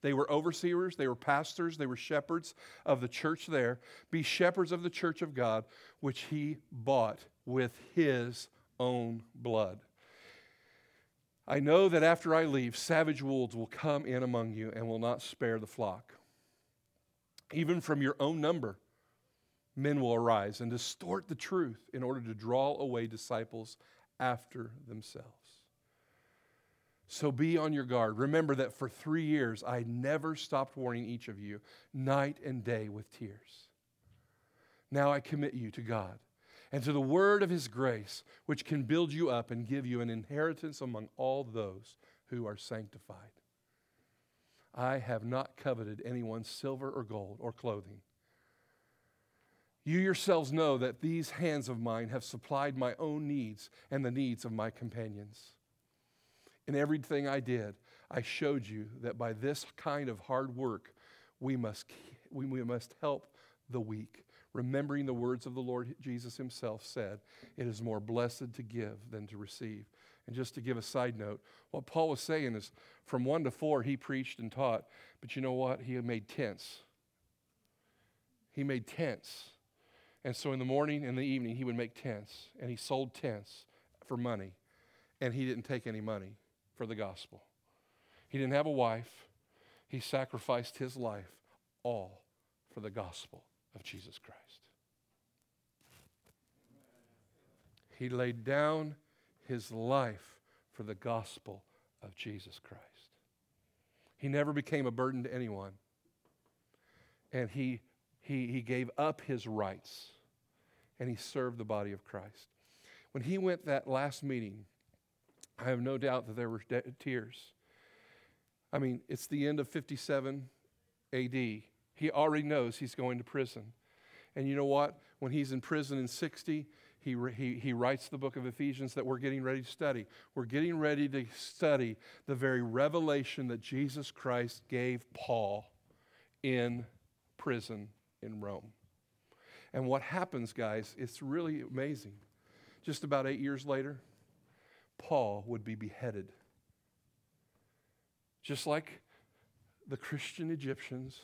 They were overseers, they were pastors, they were shepherds of the church there. Be shepherds of the church of God, which he bought with his own blood. I know that after I leave, savage wolves will come in among you and will not spare the flock. Even from your own number, men will arise and distort the truth in order to draw away disciples after themselves. So be on your guard. Remember that for three years I never stopped warning each of you, night and day with tears. Now I commit you to God and to the word of his grace, which can build you up and give you an inheritance among all those who are sanctified. I have not coveted anyone's silver or gold or clothing. You yourselves know that these hands of mine have supplied my own needs and the needs of my companions. In everything I did, I showed you that by this kind of hard work, we must, we, we must help the weak. Remembering the words of the Lord Jesus himself said, It is more blessed to give than to receive. And just to give a side note, what Paul was saying is from one to four, he preached and taught, but you know what? He made tents. He made tents. And so in the morning and the evening, he would make tents, and he sold tents for money, and he didn't take any money for the gospel. He didn't have a wife, he sacrificed his life all for the gospel of Jesus Christ. He laid down his life for the gospel of Jesus Christ. He never became a burden to anyone. And he, he, he gave up his rights and he served the body of Christ. When he went that last meeting, I have no doubt that there were de- tears. I mean, it's the end of 57 AD. He already knows he's going to prison. And you know what? When he's in prison in 60, he, he, he writes the book of Ephesians that we're getting ready to study. We're getting ready to study the very revelation that Jesus Christ gave Paul in prison in Rome. And what happens, guys, it's really amazing. Just about eight years later, Paul would be beheaded. Just like the Christian Egyptians,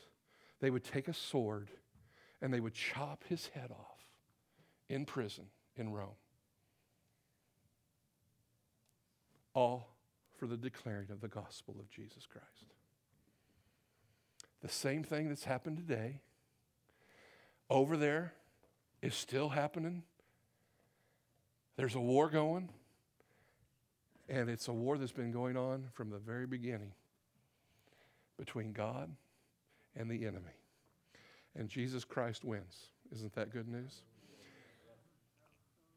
they would take a sword and they would chop his head off in prison in Rome. All for the declaring of the gospel of Jesus Christ. The same thing that's happened today over there is still happening. There's a war going, and it's a war that's been going on from the very beginning between God and the enemy. And Jesus Christ wins. Isn't that good news?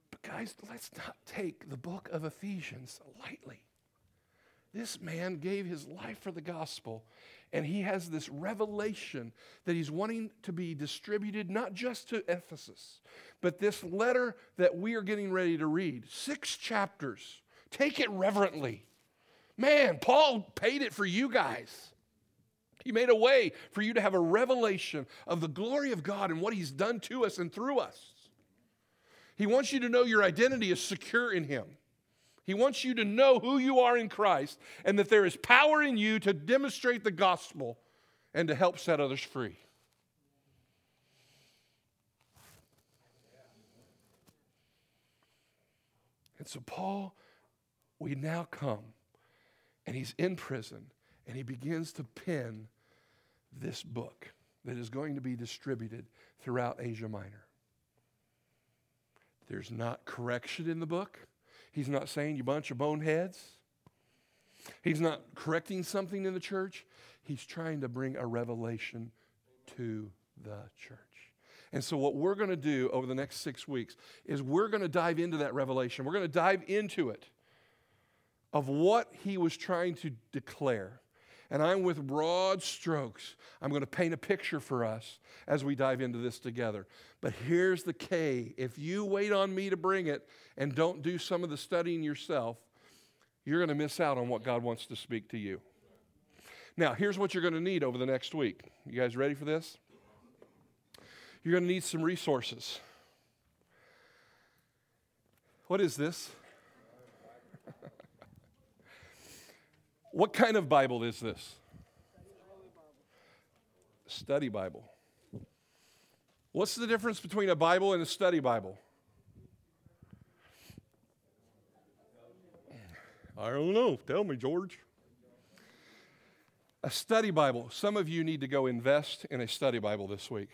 But guys, let's not take the book of Ephesians lightly. This man gave his life for the gospel, and he has this revelation that he's wanting to be distributed not just to Ephesus, but this letter that we are getting ready to read six chapters. Take it reverently. Man, Paul paid it for you guys. He made a way for you to have a revelation of the glory of God and what he's done to us and through us. He wants you to know your identity is secure in Him. He wants you to know who you are in Christ and that there is power in you to demonstrate the gospel and to help set others free. And so, Paul, we now come and he's in prison and he begins to pen this book that is going to be distributed throughout Asia Minor. There's not correction in the book. He's not saying you bunch of boneheads. He's not correcting something in the church. He's trying to bring a revelation to the church. And so, what we're going to do over the next six weeks is we're going to dive into that revelation. We're going to dive into it of what he was trying to declare. And I'm with broad strokes. I'm going to paint a picture for us as we dive into this together. But here's the K if you wait on me to bring it and don't do some of the studying yourself, you're going to miss out on what God wants to speak to you. Now, here's what you're going to need over the next week. You guys ready for this? You're going to need some resources. What is this? What kind of Bible is this? Study Bible. What's the difference between a Bible and a study Bible? I don't know. Tell me, George. A study Bible. Some of you need to go invest in a study Bible this week.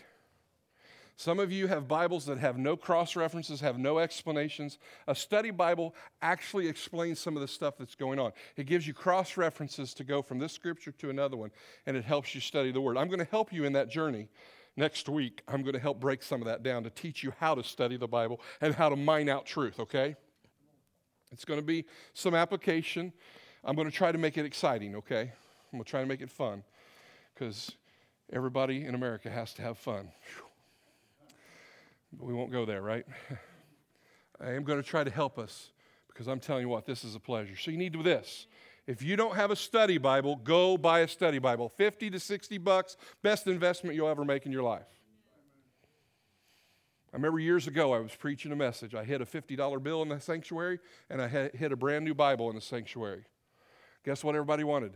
Some of you have Bibles that have no cross references, have no explanations. A study Bible actually explains some of the stuff that's going on. It gives you cross references to go from this scripture to another one, and it helps you study the Word. I'm going to help you in that journey. Next week, I'm going to help break some of that down to teach you how to study the Bible and how to mine out truth, okay? It's going to be some application. I'm going to try to make it exciting, okay? I'm going to try to make it fun. because everybody in America has to have fun. But we won't go there, right? I am going to try to help us because I'm telling you what, this is a pleasure. So you need to this. If you don't have a study Bible, go buy a study Bible. 50 to 60 bucks, best investment you'll ever make in your life. I remember years ago I was preaching a message. I hit a $50 bill in the sanctuary and I hit a brand new Bible in the sanctuary. Guess what everybody wanted?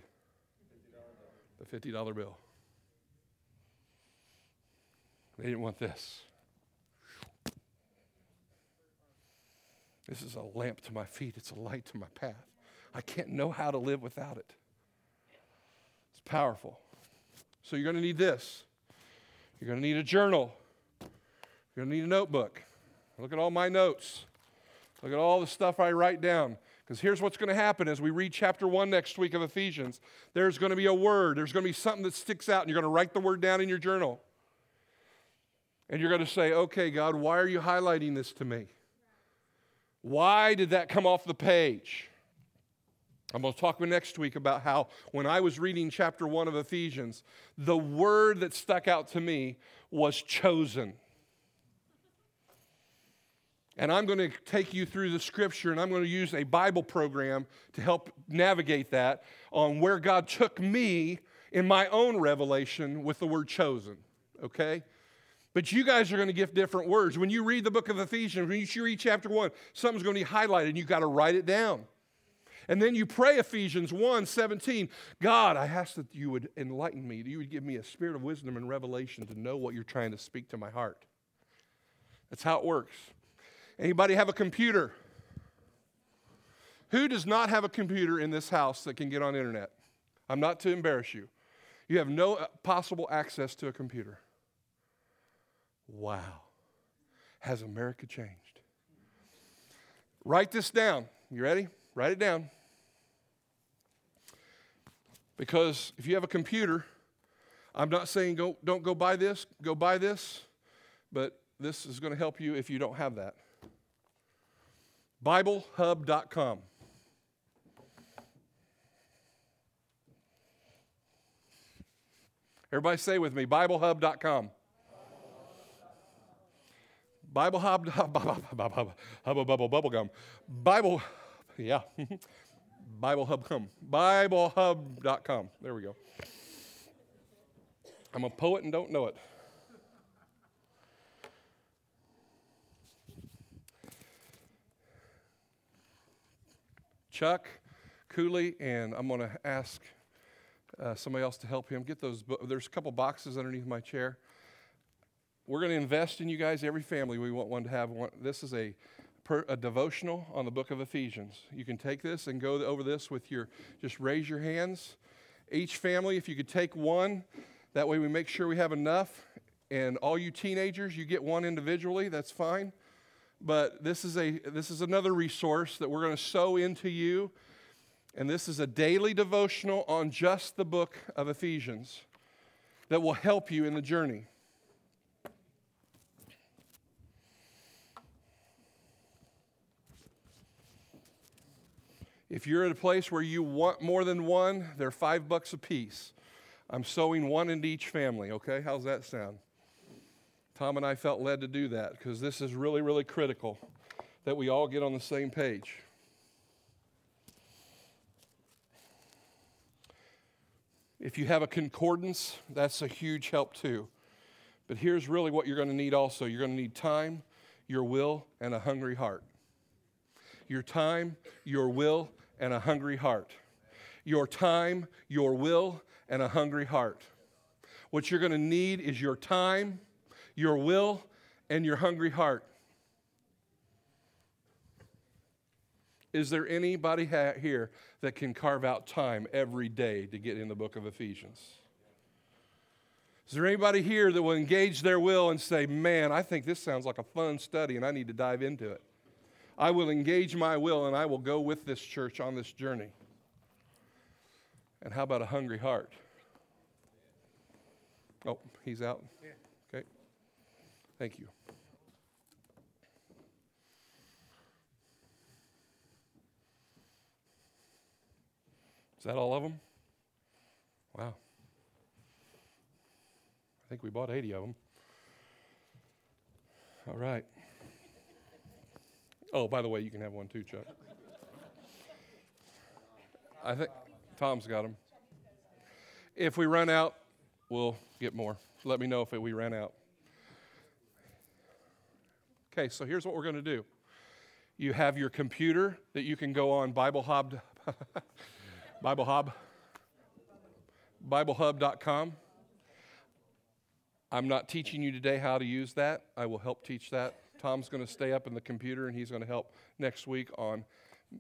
The $50 bill. They didn't want this. This is a lamp to my feet, it's a light to my path. I can't know how to live without it. It's powerful. So you're going to need this. You're going to need a journal. You're going to need a notebook. Look at all my notes. Look at all the stuff I write down. Because here's what's going to happen as we read chapter 1 next week of Ephesians. There's going to be a word, there's going to be something that sticks out, and you're going to write the word down in your journal. And you're going to say, okay, God, why are you highlighting this to me? Why did that come off the page? I'm going to talk next week about how when I was reading chapter 1 of Ephesians, the word that stuck out to me was chosen. And I'm going to take you through the scripture and I'm going to use a Bible program to help navigate that on where God took me in my own revelation with the word chosen. Okay? But you guys are going to give different words. When you read the book of Ephesians, when you read chapter 1, something's going to be highlighted and you've got to write it down. And then you pray Ephesians 1 17. God, I ask that you would enlighten me, that you would give me a spirit of wisdom and revelation to know what you're trying to speak to my heart. That's how it works. Anybody have a computer? Who does not have a computer in this house that can get on internet? I'm not to embarrass you. You have no uh, possible access to a computer. Wow. Has America changed? Write this down. You ready? Write it down. Because if you have a computer, I'm not saying go, don't go buy this, go buy this, but this is going to help you if you don't have that. BibleHub.com. Everybody say with me, BibleHub.com. Bible Hub, Hubba Bubble Bubblegum. Bible, yeah. Bible Hub come. BibleHub.com. There we go. I'm a poet and don't know it. Chuck Cooley, and I'm going to ask uh, somebody else to help him get those. Bo- There's a couple boxes underneath my chair. We're going to invest in you guys, every family. We want one to have one. This is a, per, a devotional on the book of Ephesians. You can take this and go over this with your, just raise your hands. Each family, if you could take one, that way we make sure we have enough. And all you teenagers, you get one individually, that's fine. But this is, a, this is another resource that we're going to sow into you. And this is a daily devotional on just the book of Ephesians that will help you in the journey. If you're at a place where you want more than one, they're five bucks a piece. I'm sowing one into each family, okay? How's that sound? Tom and I felt led to do that because this is really, really critical that we all get on the same page. If you have a concordance, that's a huge help too. But here's really what you're going to need also you're going to need time, your will, and a hungry heart. Your time, your will, and a hungry heart. Your time, your will, and a hungry heart. What you're going to need is your time, your will, and your hungry heart. Is there anybody here that can carve out time every day to get in the book of Ephesians? Is there anybody here that will engage their will and say, Man, I think this sounds like a fun study and I need to dive into it? I will engage my will and I will go with this church on this journey. And how about a hungry heart? Oh, he's out? Okay. Thank you. Is that all of them? Wow. I think we bought 80 of them. All right. Oh, by the way, you can have one too, Chuck. I think Tom's got them. If we run out, we'll get more. Let me know if we ran out. Okay, so here's what we're going to do. You have your computer that you can go on Bible Hub, Bible Hub, BibleHub.com. I'm not teaching you today how to use that. I will help teach that. Tom's going to stay up in the computer and he's going to help next week on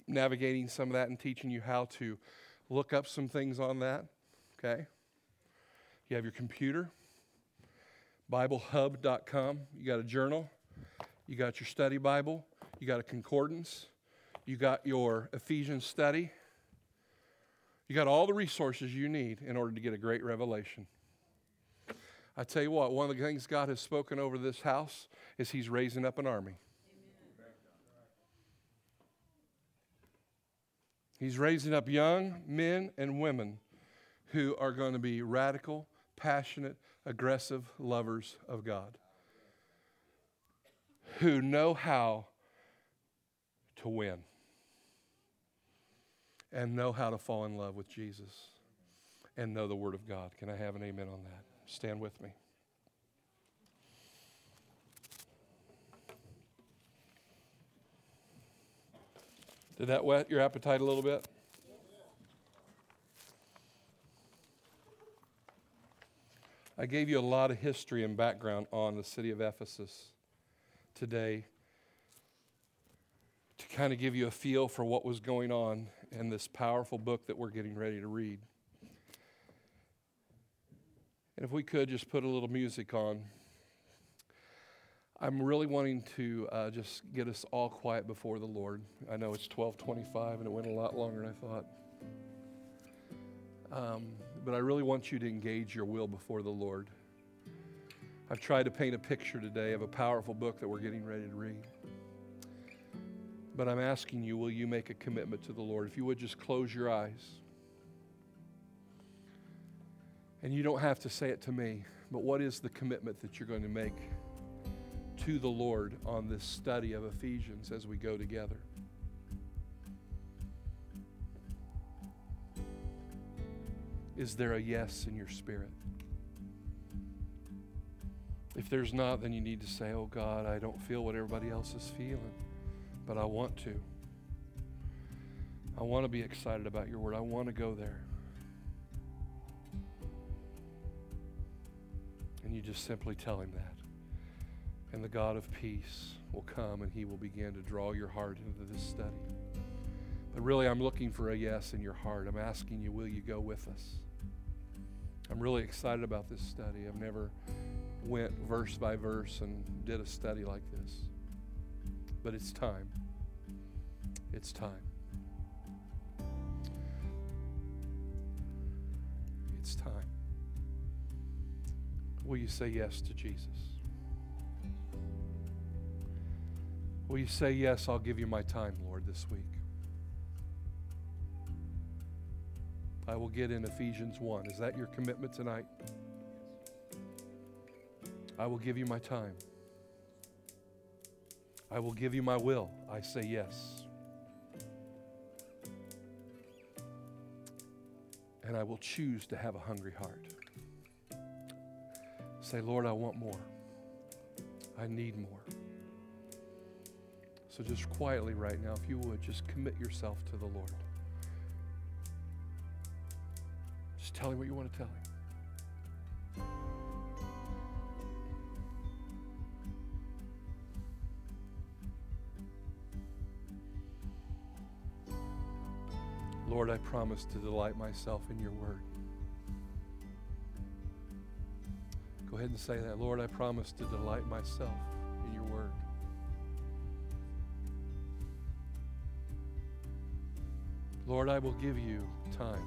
navigating some of that and teaching you how to look up some things on that. Okay? You have your computer, BibleHub.com. You got a journal. You got your study Bible. You got a concordance. You got your Ephesians study. You got all the resources you need in order to get a great revelation. I tell you what, one of the things God has spoken over this house is He's raising up an army. He's raising up young men and women who are going to be radical, passionate, aggressive lovers of God, who know how to win and know how to fall in love with Jesus and know the Word of God. Can I have an amen on that? Stand with me. Did that whet your appetite a little bit? I gave you a lot of history and background on the city of Ephesus today to kind of give you a feel for what was going on in this powerful book that we're getting ready to read. And if we could just put a little music on. I'm really wanting to uh, just get us all quiet before the Lord. I know it's 12:25 and it went a lot longer than I thought. Um, but I really want you to engage your will before the Lord. I've tried to paint a picture today of a powerful book that we're getting ready to read. But I'm asking you, will you make a commitment to the Lord? If you would just close your eyes. And you don't have to say it to me, but what is the commitment that you're going to make to the Lord on this study of Ephesians as we go together? Is there a yes in your spirit? If there's not, then you need to say, Oh God, I don't feel what everybody else is feeling, but I want to. I want to be excited about your word. I want to go there. And you just simply tell him that. And the God of peace will come and he will begin to draw your heart into this study. But really, I'm looking for a yes in your heart. I'm asking you, will you go with us? I'm really excited about this study. I've never went verse by verse and did a study like this. But it's time. It's time. It's time. Will you say yes to Jesus? Will you say, Yes, I'll give you my time, Lord, this week? I will get in Ephesians 1. Is that your commitment tonight? I will give you my time. I will give you my will. I say yes. And I will choose to have a hungry heart. Say, Lord, I want more. I need more. So just quietly right now, if you would, just commit yourself to the Lord. Just tell him what you want to tell him. Lord, I promise to delight myself in your word. Go ahead and say that. Lord, I promise to delight myself in your word. Lord, I will give you time.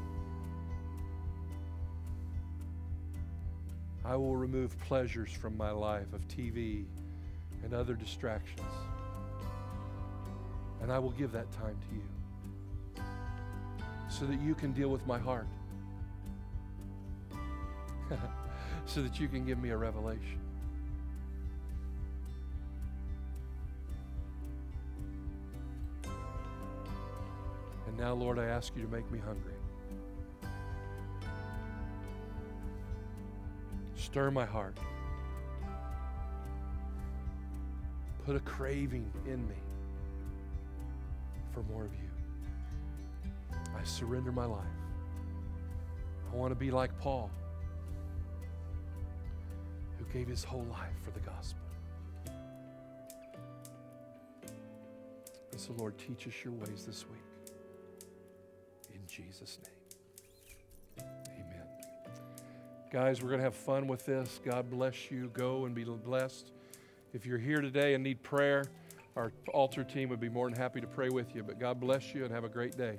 I will remove pleasures from my life of TV and other distractions. And I will give that time to you so that you can deal with my heart. so that you can give me a revelation. And now, Lord, I ask you to make me hungry. Stir my heart. Put a craving in me for more of you. I surrender my life. I want to be like Paul, gave his whole life for the gospel. And so, Lord, teach us your ways this week. In Jesus' name. Amen. Guys, we're going to have fun with this. God bless you. Go and be blessed. If you're here today and need prayer, our altar team would be more than happy to pray with you. But God bless you and have a great day.